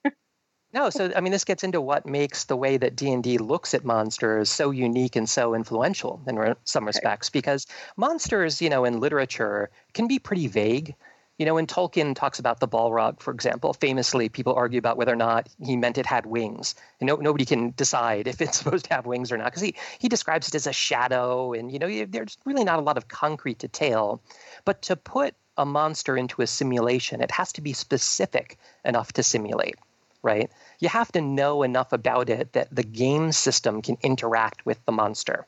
No, so I mean, this gets into what makes the way that D and D looks at monsters so unique and so influential in re- some respects. Because monsters, you know, in literature can be pretty vague. You know, when Tolkien talks about the Balrog, for example, famously people argue about whether or not he meant it had wings. And no, nobody can decide if it's [LAUGHS] supposed to have wings or not because he, he describes it as a shadow. And, you know, there's really not a lot of concrete detail. But to put a monster into a simulation, it has to be specific enough to simulate right? You have to know enough about it that the game system can interact with the monster.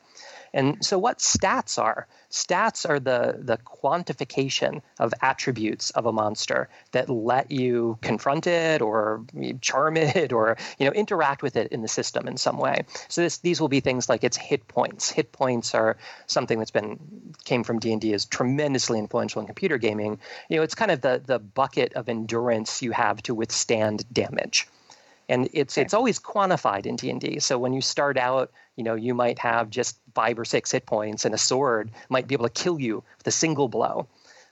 And so, what stats are? Stats are the, the quantification of attributes of a monster that let you confront it or charm [LAUGHS] it or you know interact with it in the system in some way. So this, these will be things like its hit points. Hit points are something that's been came from D and D is tremendously influential in computer gaming. You know, it's kind of the the bucket of endurance you have to withstand damage and it's it's always quantified in D&D. So when you start out, you know, you might have just 5 or 6 hit points and a sword might be able to kill you with a single blow.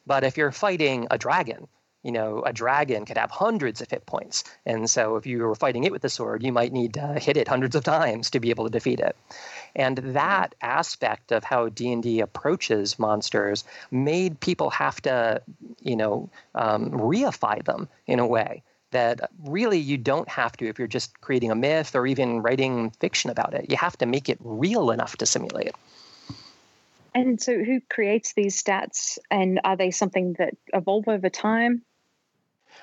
But if you're fighting a dragon, you know, a dragon could have hundreds of hit points. And so if you were fighting it with a sword, you might need to hit it hundreds of times to be able to defeat it. And that aspect of how D&D approaches monsters made people have to, you know, um, reify them in a way that really you don't have to if you're just creating a myth or even writing fiction about it. You have to make it real enough to simulate. And so, who creates these stats, and are they something that evolve over time?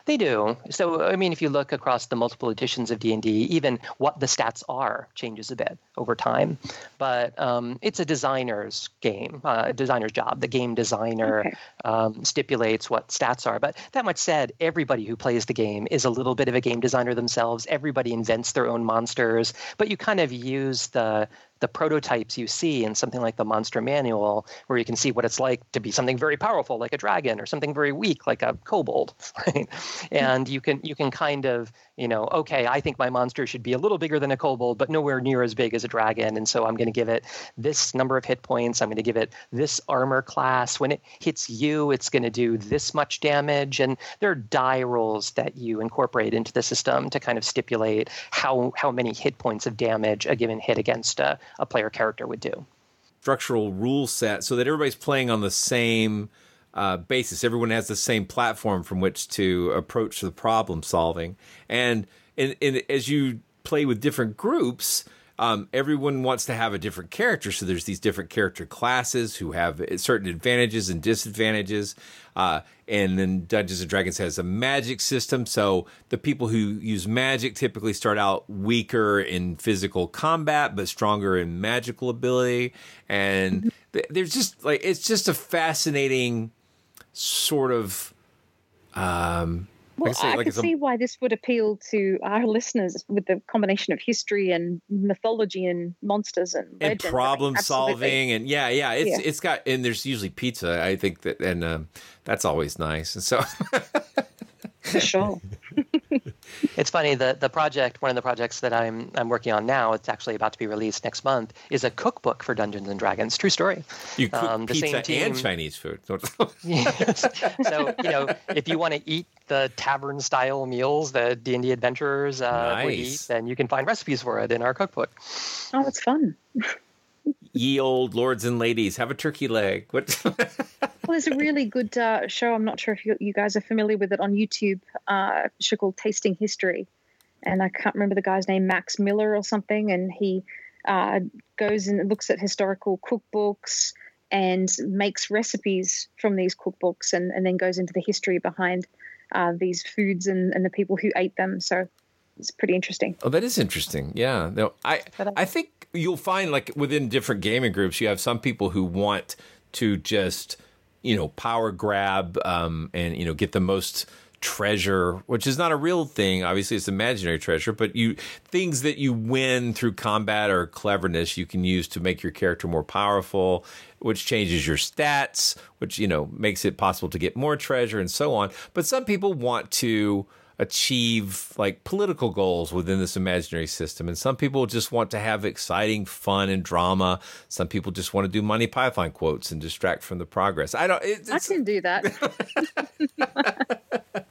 They do. So, I mean, if you look across the multiple editions of D and D, even what the stats are changes a bit over time. But um, it's a designer's game, uh, a designer's job. The game designer Okay. um, stipulates what stats are. But that much said, everybody who plays the game is a little bit of a game designer themselves. Everybody invents their own monsters, but you kind of use the the prototypes you see in something like the Monster Manual, where you can see what it's like to be something very powerful like a dragon, or something very weak like a kobold, [LAUGHS] right? Hmm. And you can you can kind of you know, okay, I think my monster should be a little bigger than a kobold, but nowhere near as big as a dragon, and so I'm going to give it this number of hit points. I'm going to give it this armor class. When it hits you, it's going to do this much damage, and there are die rolls that you incorporate into the system to kind of stipulate how how many hit points of damage a given hit against a, a player character would do. Structural rule set so that everybody's playing on the same uh, basis. Everyone has the same platform from which to approach the problem solving. And, and, and as you play with different groups, um, everyone wants to have a different character. So there's these different character classes who have certain advantages and disadvantages. Uh, and then Dungeons and Dragons has a magic system. So the people who use magic typically start out weaker in physical combat, but stronger in magical ability. And mm-hmm. there's just like, it's just a fascinating sort of um, well, I, say, I like can see why this would appeal to our listeners with the combination of history and mythology and monsters and, and problem solving and yeah, yeah, it's yeah. it's got and there's usually pizza. I think that and um, that's always nice. And so for sure. [LAUGHS] it's funny the the project one of the projects that I'm I'm working on now. It's actually about to be released next month. Is a cookbook for Dungeons and Dragons. True story. You cook um, pizza and Chinese food. [LAUGHS] yes. So you know if you want to eat the tavern style meals that D and D adventurers uh, nice. would eat, then you can find recipes for it in our cookbook. Oh, it's fun ye old lords and ladies have a turkey leg. What? [LAUGHS] well, there's a really good uh, show. I'm not sure if you, you, guys are familiar with it on YouTube. Uh, show called Tasting History, and I can't remember the guy's name, Max Miller or something. And he uh, goes and looks at historical cookbooks and makes recipes from these cookbooks, and, and then goes into the history behind uh, these foods and, and the people who ate them. So it's pretty interesting. Oh, that is interesting. Yeah. No, I I think you'll find like within different gaming groups, you have some people who want to just you know power grab um, and you know get the most treasure, which is not a real thing. Obviously, it's imaginary treasure, but you things that you win through combat or cleverness, you can use to make your character more powerful, which changes your stats, which you know makes it possible to get more treasure and so on. But some people want to achieve like political goals within this imaginary system. And some people just want to have exciting fun and drama. Some people just want to do Monty Python quotes and distract from the progress. I don't. It, I can do that.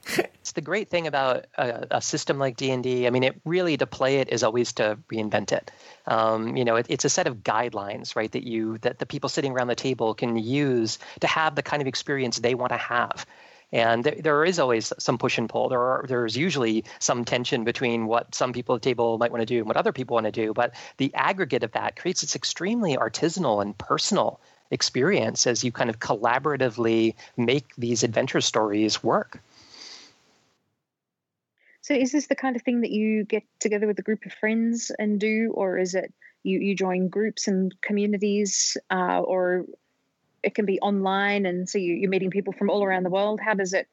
[LAUGHS] it's the great thing about a, a system like D&D. I mean, it really to play it is always to reinvent it. Um, you know, it, it's a set of guidelines, right, that you that the people sitting around the table can use to have the kind of experience they want to have. And there, there is always some push and pull. There are there's usually some tension between what some people at the table might want to do and what other people want to do. But the aggregate of that creates this extremely artisanal and personal experience as you kind of collaboratively make these adventure stories work. So, is this the kind of thing that you get together with a group of friends and do, or is it you, you join groups and communities, uh, or it can be online, and so you, you're meeting people from all around the world. How does it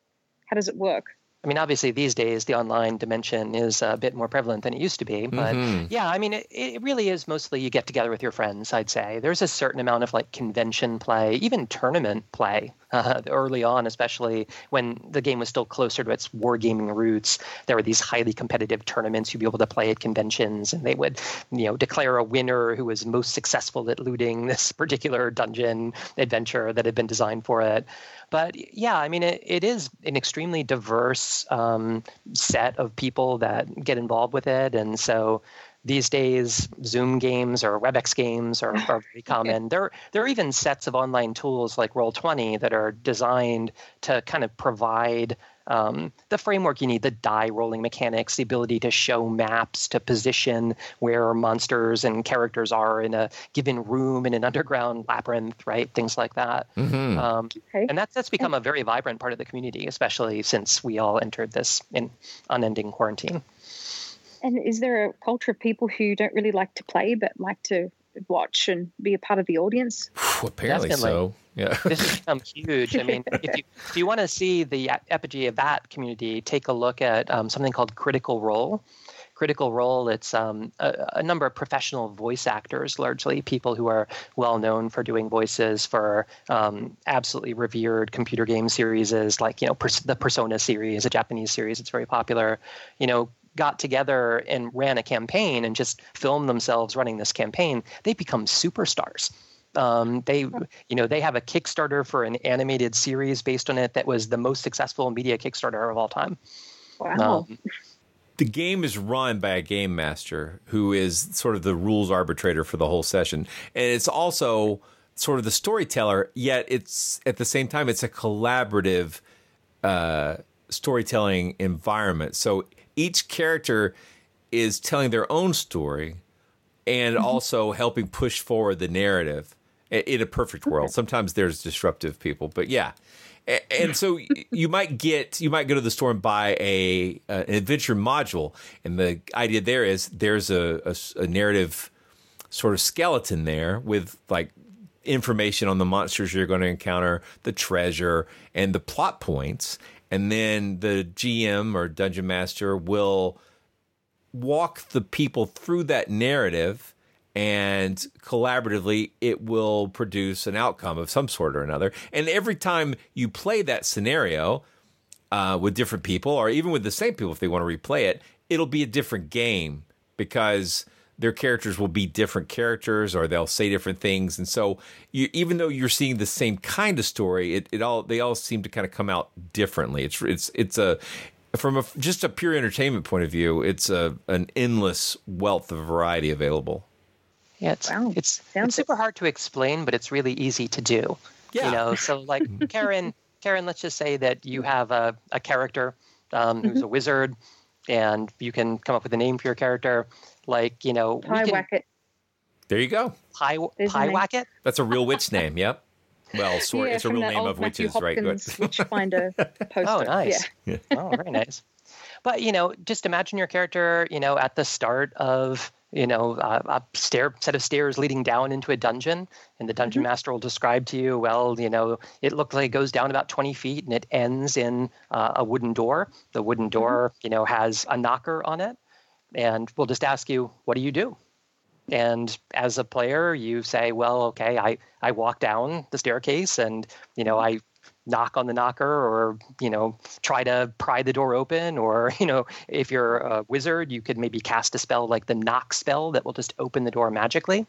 how does it work? I mean, obviously, these days the online dimension is a bit more prevalent than it used to be. But mm-hmm. yeah, I mean, it, it really is mostly you get together with your friends, I'd say. There's a certain amount of like convention play, even tournament play [LAUGHS] uh, early on, especially when the game was still closer to its wargaming roots. There were these highly competitive tournaments you'd be able to play at conventions, and they would, you know, declare a winner who was most successful at looting [LAUGHS] this particular dungeon adventure that had been designed for it. But yeah, I mean, it, it is an extremely diverse um, set of people that get involved with it. And so these days, Zoom games or WebEx games are, are very [LAUGHS] common. there, there are even sets of online tools like Roll20 that are designed to kind of provide um, the framework you need, the die rolling mechanics, the ability to show maps to position where monsters and characters are in a given room in an [LAUGHS] underground labyrinth, right? Things like that. Mm-hmm. Um, okay. And that's that's become a very vibrant part of the community, especially since we all entered this in unending quarantine. And is there a culture of people who don't really like to play but like to watch and be a part of the audience? [SIGHS] Apparently Definitely. so. Yeah. [LAUGHS] this has become huge. I mean, if you, if you want to see the epigee of that community, take a look at um, something called Critical Role. Critical Role, it's um, a, a, number of professional voice actors, largely people who are well known for doing voices for um, absolutely revered computer game series, like you know Pers- the Persona series, a Japanese series. It's very popular. You know, got together and ran a campaign and just filmed themselves running this campaign, they become superstars. Um, they, you know, they have a Kickstarter for an animated series based on it that was the most successful media Kickstarter of all time. Wow. Um, the game is run by a game master who is sort of the rules arbitrator for the whole session, and it's also sort of the storyteller. Yet it's at the same time it's a collaborative uh, storytelling environment. So each character is telling their own story and mm-hmm. also helping push forward the narrative in a perfect world. Sometimes there's disruptive people, but yeah. And so you might get you might go to the store and buy a an adventure module, and the idea there is there's a, a, a narrative sort of skeleton there with like information on the monsters you're going to encounter, the treasure, and the plot points, and then the GM or dungeon master will walk the people through that narrative and collaboratively it will produce an outcome of some sort or another. And every time you play that scenario uh, with different people, or even with the same people, if they want to replay it, it'll be a different game because their characters will be different characters or they'll say different things. And so you, even though you're seeing the same kind of story, it, it all they all seem to kind of come out differently. It's it's it's a from a, just a pure entertainment point of view, it's a an endless wealth of variety available. Yeah, it's wow. it's, it's super hard to explain, but it's really easy to do. Yeah. You know, so like [LAUGHS] Karen, Karen, let's just say that you have a, a character um, who's mm-hmm. a wizard, and you can come up with a name for your character. Like, you know, Pyewacket. There you go. Pie, Pyewacket? That's a real witch name, yep. Well, [LAUGHS] sort, yeah, it's a real name of Matthew witches, Hopkins right? Witch Finder [LAUGHS] poster. Oh, nice. Yeah. oh, very nice. But, you know, just imagine your character, you know, at the start of you know, a, a stair set of stairs leading down into a dungeon, and the dungeon mm-hmm. master will describe to you, well, you know, it looks like it goes down about 20 feet and it ends in uh, a wooden door. The wooden mm-hmm. door, mm-hmm. you know, has a knocker on it, and we'll just ask you, what do you do? And as a player, you say, well, okay, I, I walk down the staircase and, you know, I knock on the knocker or you know try to pry the door open or [LAUGHS] you know if you're a wizard you could maybe cast a spell like the knock spell that will just open the door magically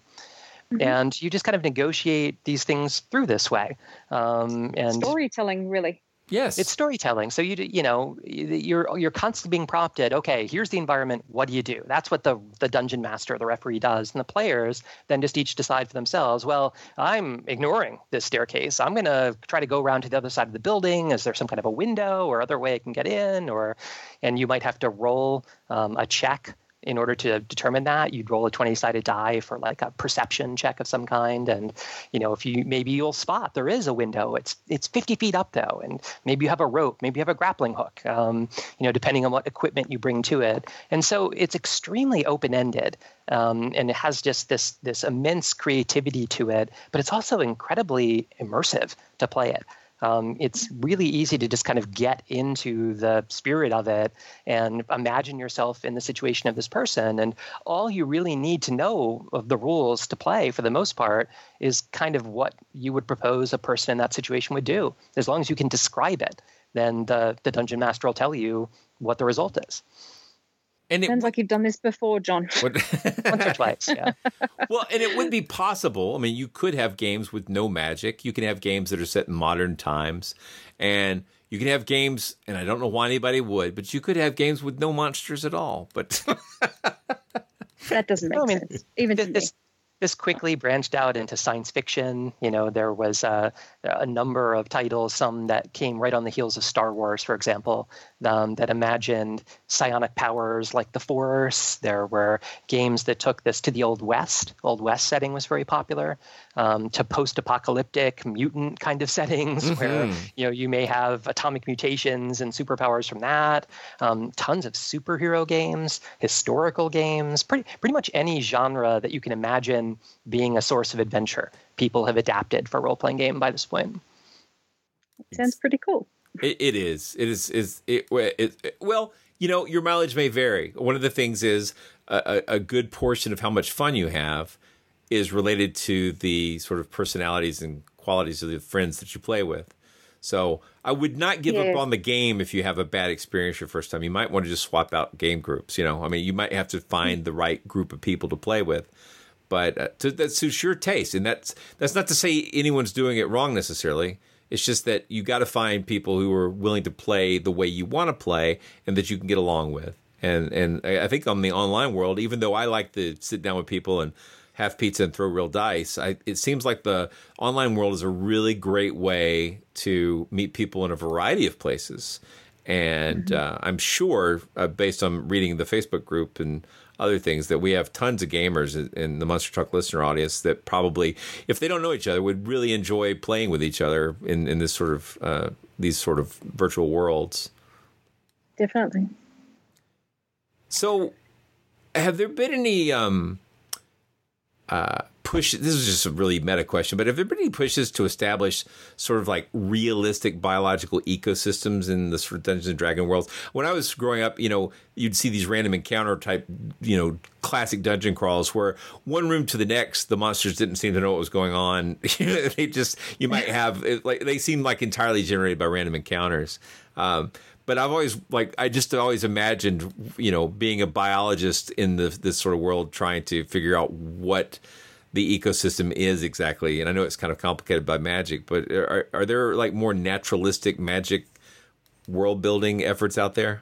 mm-hmm. and you just kind of negotiate these things through this way um, and storytelling really Yes, it's storytelling. So you you know you're you're constantly being prompted. Okay, here's the environment. What do you do? That's what the the dungeon master, the referee, does, and the players then just each decide for themselves. Well, I'm ignoring this staircase. I'm to try to go around to the other side of the building. Is there some kind of a window or other way I can get in? Or and you might have to roll um, a check in order to determine that you'd roll a 20 sided die for like a perception check of some kind. And you know if you maybe you'll spot there is a window. It's it's 50 feet up though and maybe you have a rope maybe you have a grappling hook um, you know depending on what equipment you bring to it. And so it's extremely open ended um, and it has just this this immense creativity to it but it's also incredibly immersive to play it um, it's really easy to just kind of get into the spirit of it and imagine yourself in the situation of this person. And all you really need to know of the rules to play, for the most part, is kind of what you would propose a person in that situation would do. As long as you can describe it, then the, the dungeon master will tell you what the result is. And it sounds like you've done this before, Jon. [LAUGHS] [LAUGHS] Once or twice, yeah. [LAUGHS] well, and it would be possible. I mean, you could have games with no magic. You can have games that are set in modern times, and you can have games. And I don't know why anybody would, but you could have games with no monsters at all. But that doesn't make I mean, sense. Even this, this quickly branched out into science fiction. You know, there was uh, a number of titles, some that came right on the heels of Star Wars, for example, um, that imagined psionic powers like the Force. There were games that took this to the Old West. Old West setting was very popular. Um, to post-apocalyptic mutant kind of [LAUGHS] settings, mm-hmm. where you know you may have atomic mutations and superpowers from that. Um, tons of superhero games, historical games, pretty pretty much any genre that you can imagine being a source of adventure. People have adapted for role-playing game by this point. Sounds pretty cool. It, it is. It is. Is it, it, it? Well, you know, your mileage may vary. One of the things is a, a good portion of how much fun you have is related to the sort of personalities and qualities of the friends that you play with. So I would not give up on the game if you have a bad experience your first time. You might want to just swap out game groups. You know, I mean, you might have to find the right group of people to play with, but uh, to, that suits your taste. And that's that's not to say anyone's doing it wrong necessarily. It's just that you got to find people who are willing to play the way you want to play and that you can get along with. And and I think on the online world, even though I like to sit down with people and have pizza and throw real dice. I, it seems like the online world is a really great way to meet people in a variety of places. And mm-hmm. uh, I'm sure, uh, based on reading the Facebook group and other things, that we have tons of gamers in the MonsterTalk listener audience that probably, if they don't know each other, would really enjoy playing with each other in, in this sort of uh, these sort of virtual worlds. Definitely. So, have there been any um, uh, push this is just a really meta question but if any pushes to establish sort of like realistic biological ecosystems in the sort of dungeons and dragon worlds when i was growing up you know you'd see these random encounter type you know classic dungeon crawls where one room to the next the monsters didn't seem to know what was going on. [LAUGHS] They just you might have like they seem like entirely generated by random encounters. Um, but I've always like I just always imagined you know being a biologist in the, this sort of world trying to figure out what the ecosystem is exactly. And I know it's kind of complicated by magic, but are, are there like more naturalistic magic world building efforts out there?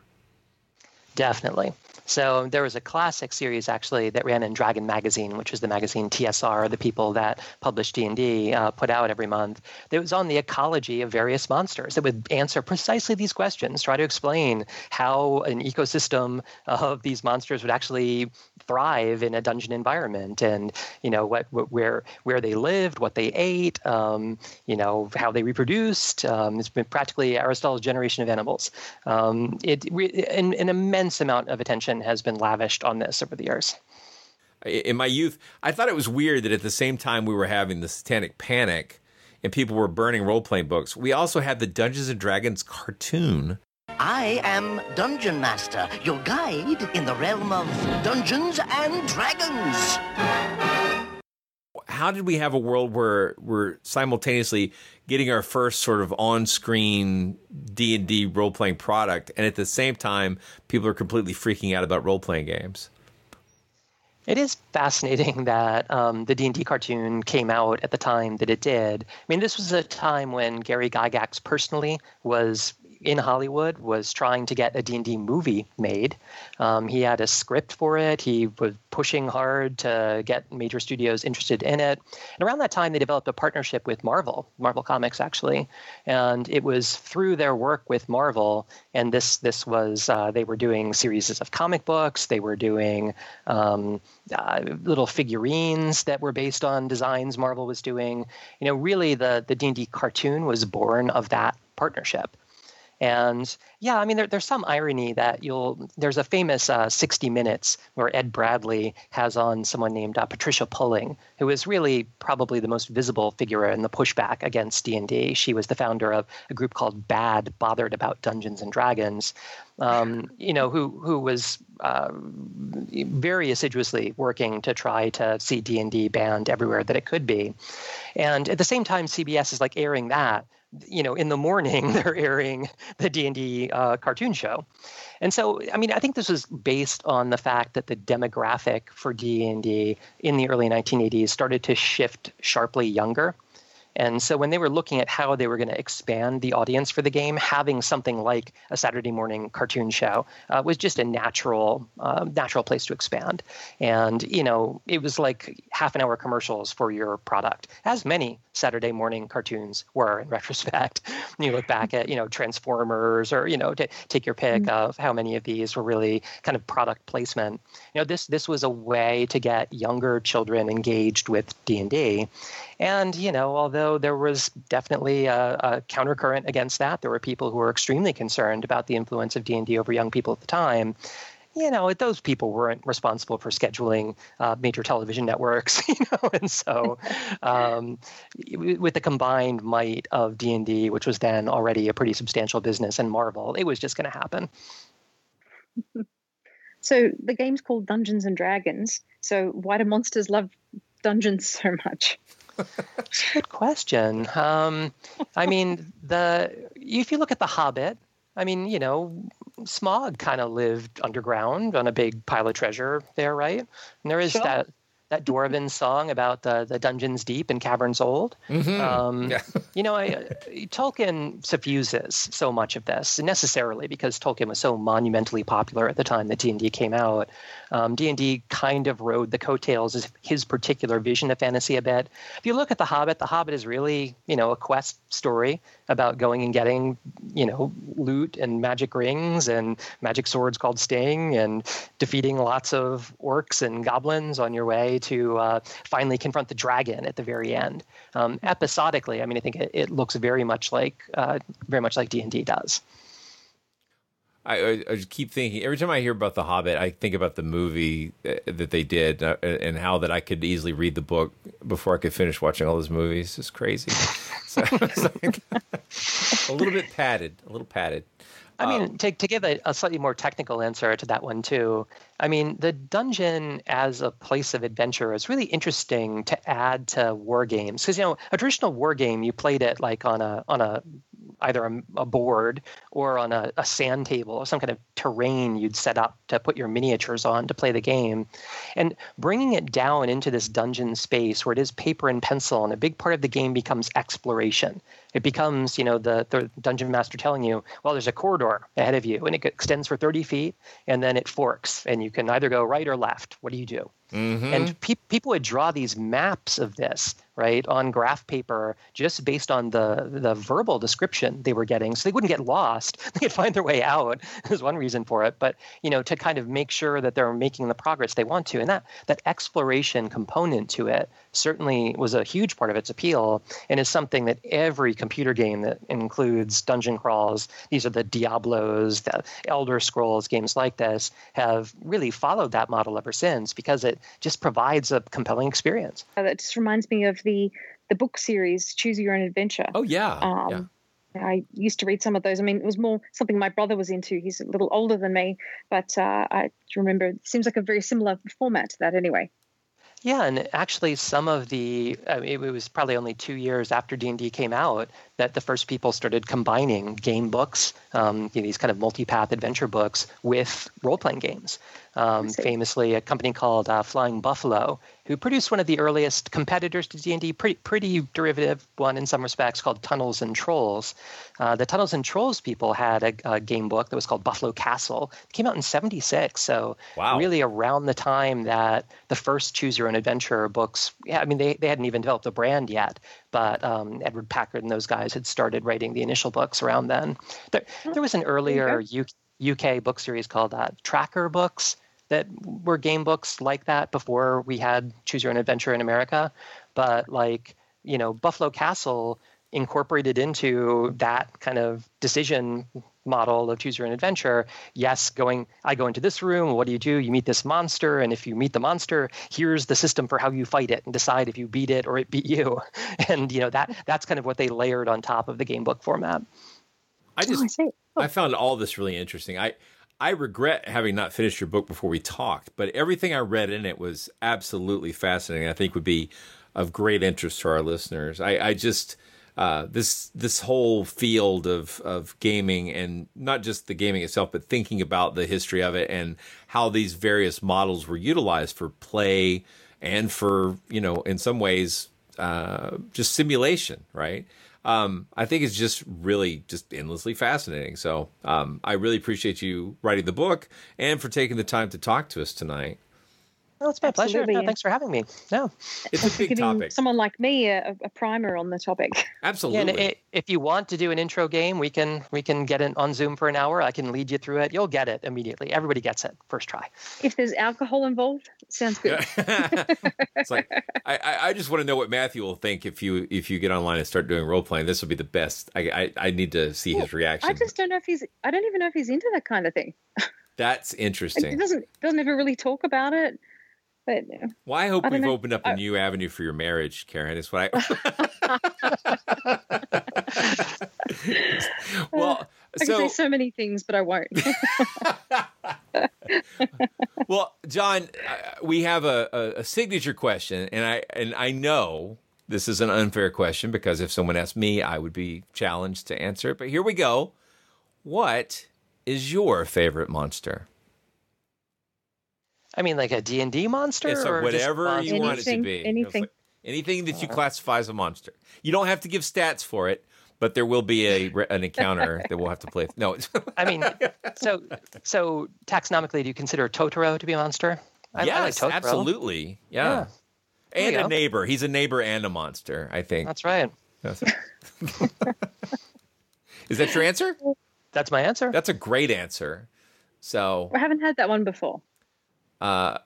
Definitely. So there was a classic series actually that ran in Dragon Magazine, which was the magazine TSR, the people that published D&D, uh, put out every month. That was on the ecology of various monsters. That would answer precisely these questions, try to explain how an ecosystem of these monsters would actually thrive in a dungeon environment, and you know what, what where where they lived, what they ate, um, you know how they reproduced. Um, it's been practically Aristotle's generation of animals. Um, it an, an immense amount of attention has been lavished on this over the years. In my youth, I thought it was weird that at the same time we were having the satanic panic and people were burning role playing books, we also had the Dungeons and Dragons cartoon. I am Dungeon Master, your guide in the realm of Dungeons and Dragons how did we have a world where we're simultaneously getting our first sort of on-screen D&D role-playing product and at the same time people are completely freaking out about role-playing games? It is fascinating [LAUGHS] that um, the D&D cartoon came out at the time that it did. I mean, this was a time when Gary Gygax personally was in Hollywood was trying to get a D&D movie made. Um, he had a script for it. He was pushing hard to get major studios interested in it. And around that time, they developed a partnership with Marvel, Marvel Comics actually, and it was through their work with Marvel. And this this was uh, they were doing series of comic books. They were doing um, uh, little figurines that were based on designs Marvel was doing. You know, really the the D&D cartoon was born of that partnership. And yeah, I mean, there, there's some irony that you'll. There's a famous uh, 60 Minutes where Ed Bradley has on someone named uh, Patricia Pulling, who is really probably the most visible figure in the pushback against D&D. She was the founder of a group called BAD, Bothered About Dungeons and Dragons, um, you know, who who was uh, very assiduously working to try to see D&D banned everywhere that it could be. And at the same time, CBS is like airing that you know in the morning [LAUGHS] they're airing the d&d uh, cartoon show and so i mean i think this was based on the fact that the demographic for d&d in the early 1980s started to shift sharply younger and so when they were looking at how they were going to expand the audience for the game, having something like a Saturday morning cartoon show uh, was just a natural uh, natural place to expand. And you know, it was like half an hour commercials for your product, as many Saturday morning cartoons were in [LAUGHS] retrospect. you look back at you know Transformers or you know to take your pick mm-hmm. of how many of these were really kind of product placement. You know, this this was a way to get younger children engaged with D and D, and you know, although there was definitely a, a countercurrent against that, there were people who were extremely concerned about the influence of D and D over young people at the time you know, those people weren't responsible for scheduling uh, major television networks, [LAUGHS] you know, and so um, with the combined might of D and D, which was then already a pretty substantial business, and Marvel, it was just going to happen. [LAUGHS] So the game's called Dungeons and Dragons. So why do monsters love dungeons so much? Good question. Um, I mean, the if you look at the Hobbit, I mean, you know, Smaug kind of lived underground on a big pile of treasure there, right? And there is sure. that that dwarven song about the the dungeons deep and caverns old. Mm-hmm. Um, yeah. [LAUGHS] you know, I, Tolkien suffuses so much of this necessarily because Tolkien was so monumentally popular at the time that D and D came out. Um, D and D kind of rode the coattails of his particular vision of fantasy a bit. If you look at The Hobbit, The Hobbit is really you know a quest story about going and getting you know loot and magic rings and magic swords called Sting and defeating lots of orcs and goblins on your way to uh, finally confront the dragon at the very end. Um, episodically, I mean, I think it, it looks very much like uh, very much like D and D does. I, I, keep thinking every time I hear about The Hobbit, I think about the movie uh, that they did uh, and how that I could easily read the book before I could finish watching all those movies. It's crazy. [LAUGHS] so, like, a little bit padded, a little padded. I mean, um, to, to give a, a, slightly more technical answer to that one too, I mean, the dungeon as a place of adventure is really interesting to add to war games because you know a traditional war game you played it like on a on a either a, a board or on a, a, sand table or some kind of terrain you'd set up to put your miniatures on to play the game. And bringing it down into this dungeon space where it is paper and pencil, and a big part of the game becomes exploration. It becomes, you know, the, the dungeon master telling you, well, there's a corridor ahead of you, and it extends for 30 feet, and then it forks, and you can either go right or left. What do you do? Mm-hmm. And pe- people would draw these maps of this right, on graph paper just based on the, the verbal description they were getting. So they wouldn't get lost. [LAUGHS] They could find their way out [LAUGHS] is one reason for it. But, you know, to kind of make sure that they're making the progress they want to. And that, that exploration component to it certainly was a huge part of its appeal and is something that every computer game that includes dungeon crawls, these are the Diablos, the Elder Scrolls, games like this, have really followed that model ever since because it just provides a compelling experience. That just reminds me of the the book series Choose Your Own Adventure. Oh yeah. Um, yeah. I used to read some of those. I mean, it was more something my brother was into. He's a little older than me, but uh, I remember it seems like a very similar format to that anyway. Yeah, and actually, some of the it was probably only two years after D and D came out that the first people started combining game books, um, you know, these kind of multi-path adventure books, with role-playing games. Um, famously, a company called uh, Flying Buffalo, who produced one of the earliest competitors to D&D, pretty, pretty derivative one in some respects, called Tunnels and Trolls. Uh, the Tunnels and Trolls people had a, a, game book that was called Buffalo Castle. It came out in 76, so wow. really around the time that the first Choose Your Own Adventure books, yeah, I mean, they, they hadn't even developed a brand yet, but um, Edward Packard and those guys had started writing the initial books around then. There, there was an earlier UK book series called uh, Tracker Books that were game books like that before we had Choose Your Own Adventure in America. But like, you know, Buffalo Castle incorporated into that kind of decision model of choose your own adventure. Yes going i go into this room what do you do? You meet this monster and if you meet the monster here's the system for how you fight it and decide if you beat it or it beat you. [LAUGHS] And you know that that's kind of what they layered on top of the game book format. I just oh, I, I found all this really interesting. I I regret having not finished your book before we talked, but everything I read in it was absolutely fascinating. I think would be of great interest to our listeners. I, I just uh, this this whole field of of gaming and not just the gaming itself, but thinking about the history of it and how these various models were utilized for play and for you know in some ways uh, just simulation, right? um, I think it's just really just endlessly fascinating. So um, I really appreciate you writing the book and for taking the time to talk to us tonight. Well, it's my pleasure. No, thanks for having me. No, it's a big topic. Someone like me a, a, primer on the topic. [LAUGHS] Absolutely. Yeah, it, if you want to do an intro game, we can we can get it on Zoom for an hour. I can lead you through it. You'll get it immediately. Everybody gets it first try. If there's alcohol involved, sounds good. [LAUGHS] it's like I, I just want to know what Matthew will think if you if you get online and start doing role playing. This will be the best. I I, I need to see well, his reaction. I just don't know if he's. I don't even know if he's into that kind of thing. That's [LAUGHS] It interesting. doesn't doesn't ever really talk about it. But Well, I hope I we've know. opened up a new avenue for your marriage, Karen. Is what I. [LAUGHS] well, I can say so many things, but I won't. [LAUGHS] well, Jon, uh, we have a, a, a signature question, and I and I know this is an unfair question because if someone asked me, I would be challenged to answer it. But here we go. What is your favorite monster? I mean, like a D and D monster, It's a or just whatever you monster? want it to Anything, be. anything. Like anything that you Uh. classify as a monster. You don't have to give stats for it, but there will be a an encounter [LAUGHS] that we'll have to play. No, I mean, [LAUGHS] so so taxonomically, do you consider Totoro to be a monster? I, I like yes, absolutely, yeah. Yeah. And a go. neighbor. He's a neighbor and a monster. I think. That's right. That's- [LAUGHS] Is that your answer? That's my answer. That's a great answer. So, I haven't had that one before. Uh,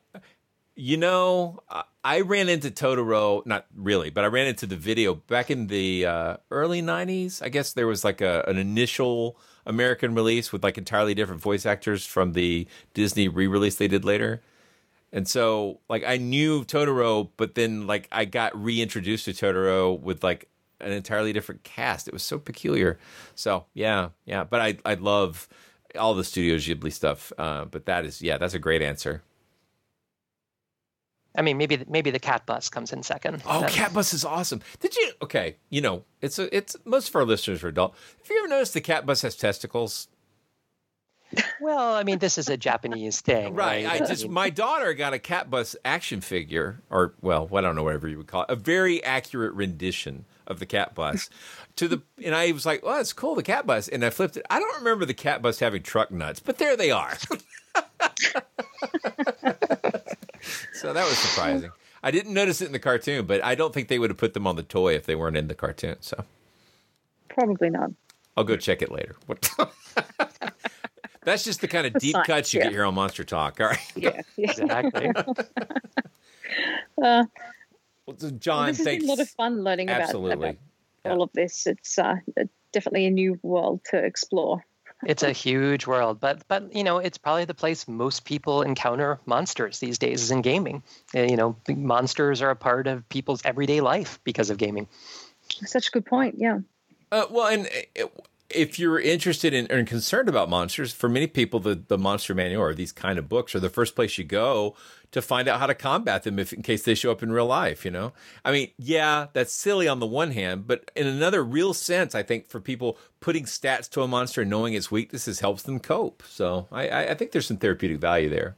you know, I- ran into Totoro, not really, but I ran into the video back in the uh, early 90s. I guess there was like a, an initial American release with like entirely different voice actors from the Disney re release they did later. And so, like, I knew Totoro, but then, like, I got reintroduced to Totoro with like an entirely different cast. It was so peculiar. So, yeah, yeah. But I, I love all the Studio Ghibli stuff. Uh, but that is, yeah, that's a great answer. I mean, maybe maybe the cat bus comes in second. Oh, That- Cat Bus is awesome. Did you? Okay, you know, it's a, it's most of our listeners are adult. Have you ever noticed the Cat Bus has testicles? Well, I mean, this is a Japanese [LAUGHS] thing, Right. right? I just my daughter got a Cat Bus action figure, or well, I don't know whatever you would call it, a very accurate rendition of the Cat Bus. to the and I was like, "Oh, it's cool, the Cat Bus." And I flipped it. I don't remember the Cat Bus having truck nuts, but there they are. [LAUGHS] so that was surprising. I didn't notice it in the cartoon, but I don't think they would have put them on the toy if they weren't in the cartoon. So Probably not. I'll go check it later. What? [LAUGHS] That's just the kind of deep Fine, cuts you yeah. get here on MonsterTalk. All right. Yeah. yeah. [LAUGHS] Exactly. Uh, Well, so Jon, this has thanks. been a lot of fun learning about, Absolutely. about all of this. It's uh, definitely a new world to explore. It's a huge world, but but you know, it's probably the place most people encounter monsters these days is in gaming. Uh, You know, monsters are a part of people's everyday life because of gaming. Such a good point. Yeah. Uh, well, and uh, if you're interested in and concerned about monsters, for many people, the, the monster manual or these kind of books are the first place you go to find out how to combat them if in case they show up in real life, you know? I mean, yeah, that's silly on the one hand, but in another real sense, I think for people putting stats to a monster and knowing its weaknesses helps them cope. So I, I I think there's some therapeutic value there.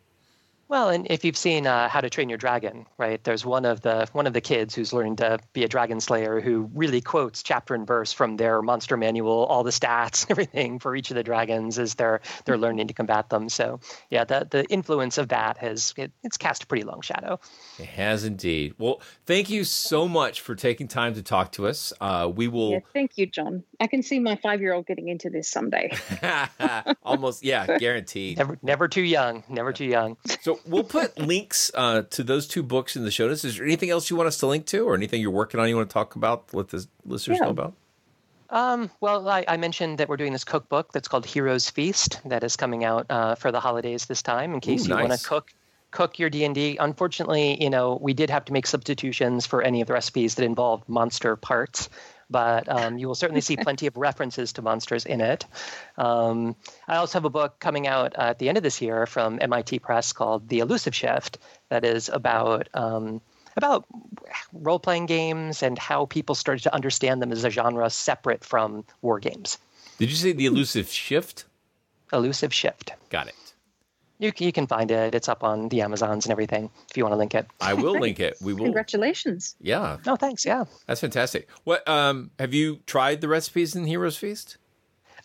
Well, and if you've seen uh, How to Train Your Dragon, right? There's one of the one of the kids who's learning to be a dragon slayer who really quotes chapter and verse from their monster manual, all the stats, [LAUGHS] everything for each of the dragons as they're they're learning to combat them. So yeah, the the influence of that has it, it's cast a pretty long shadow. It has indeed. Well, thank you so much for taking time to talk to us. Uh, we will Yeah. Thank you, Jon. I can see my five-year-old getting into this someday. [LAUGHS] almost, yeah, [LAUGHS] guaranteed. Never never too young, never too young. So we'll put links uh, to those two books in the show notes. Is there anything else you want us to link to, or anything you're working on you want to talk about? Let the listeners Yeah. know about. Um, well, I, I mentioned that we're doing this cookbook that's called Heroes Feast that is coming out uh, for the holidays this time. In case Ooh, you want to cook cook your D and D. Unfortunately, you know we did have to make substitutions for any of the recipes that involved monster parts. But um, you will certainly see [LAUGHS] plenty of references to monsters in it. Um, I also have a book coming out at the end of this year from MIT Press called The Elusive Shift that is about um, about role playing games and how people started to understand them as a genre separate from war games. Did you say the elusive shift? Elusive Shift. Got it. You, c- you can find it. It's up on the Amazons and everything if you want to link it. I will link it. We will. Congratulations. Yeah, No, thanks. Yeah. that's fantastic. What um have you tried the recipes in Heroes Feast?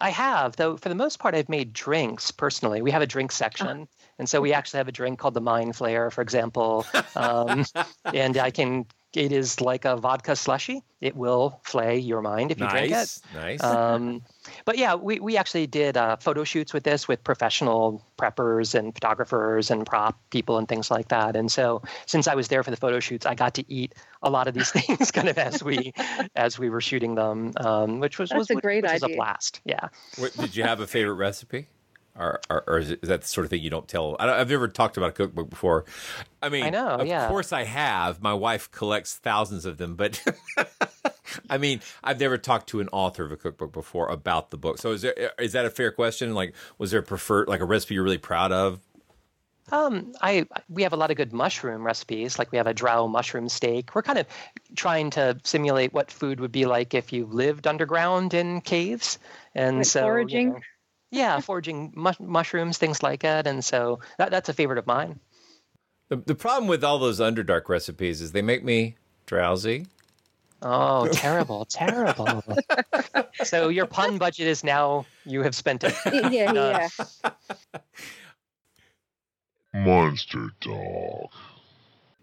I have, though for the most part, I've made drinks personally. We have a drink section. And so we actually have a drink called the Mind Flayer, for example. Um, [LAUGHS] and I can, it is like a vodka slushy. It will flay your mind if you drink it. Nice, nice. Um, but yeah, we, we actually did uh, photo shoots with this with professional preppers and photographers and prop people and things like that. And so since I was there for the photo shoots, I got to eat a lot of these [LAUGHS] things kind of as we as we were shooting them, um, which was That's was, a great which was a blast. Yeah. What, did you have a favorite recipe? Or, or, or is, it, is, that the sort of thing you don't tell? I have never talked about a cookbook before. I mean, I know, of yeah. course I have. My wife collects thousands of them, but [LAUGHS] I mean, I've never talked to an author of a cookbook before about the book. So is there is that a fair question? Like, was there a preferred like a recipe you're really proud of? Um, I we have a lot of good mushroom recipes. Like we have a drow mushroom steak. We're kind of trying to simulate what food would be like if you lived underground in caves, and like so foraging. You know, yeah, [LAUGHS] foraging mush- mushrooms, things like that. And so that, that's a favorite of mine. The, the problem with all those Underdark recipes is they make me drowsy. Oh, [LAUGHS] terrible, terrible. so your pun budget is now, you have spent it. [LAUGHS] yeah, yeah. Monster Talk.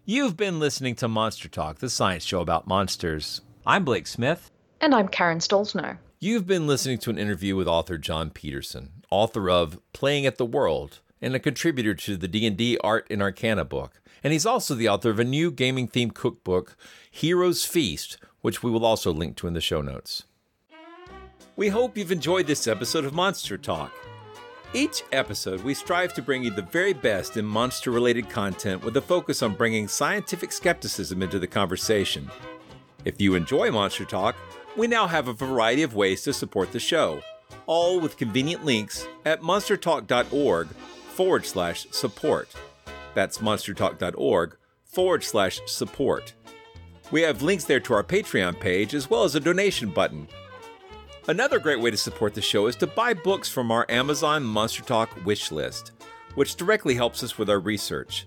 You've been listening to MonsterTalk, the science show about monsters. I'm Blake Smith. And I'm Karen Stollznow. You've been listening to an interview with author Jon Peterson, author of Playing at the World and a contributor to the D&D Art and Arcana book. And he's also the author of a new gaming-themed cookbook, Heroes Feast, which we will also link to in the show notes. We hope you've enjoyed this episode of MonsterTalk. Each episode, we strive to bring you the very best in monster related content with a focus on bringing scientific skepticism into the conversation. If you enjoy MonsterTalk, we now have a variety of ways to support the show, all with convenient links at monstertalk.org forward slash support. That's monstertalk.org forward slash support. We have links there to our Patreon page as well as a donation button. Another great way to support the show is to buy books from our Amazon MonsterTalk wish list, which directly helps us with our research.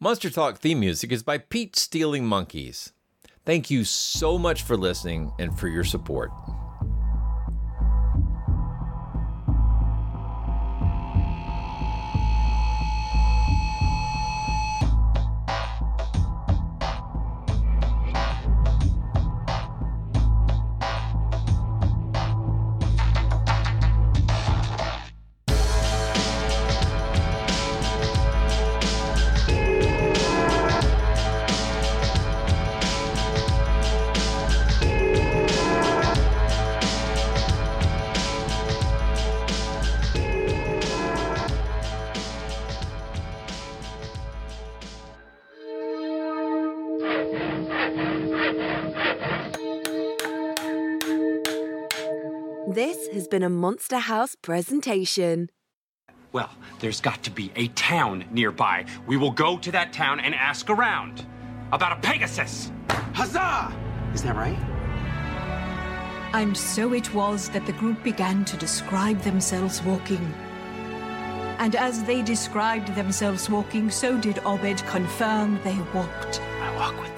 MonsterTalk theme music is by Pete Stealing Monkeys. Thank you so much for listening and for your support. This has been a Monster House presentation. Well, there's got to be a town nearby. We will go to that town and ask around about a Pegasus. Huzzah! Is that right? And so it was that the group began to describe themselves walking. And as they described themselves walking, so did Obed confirm they walked. I walk with them.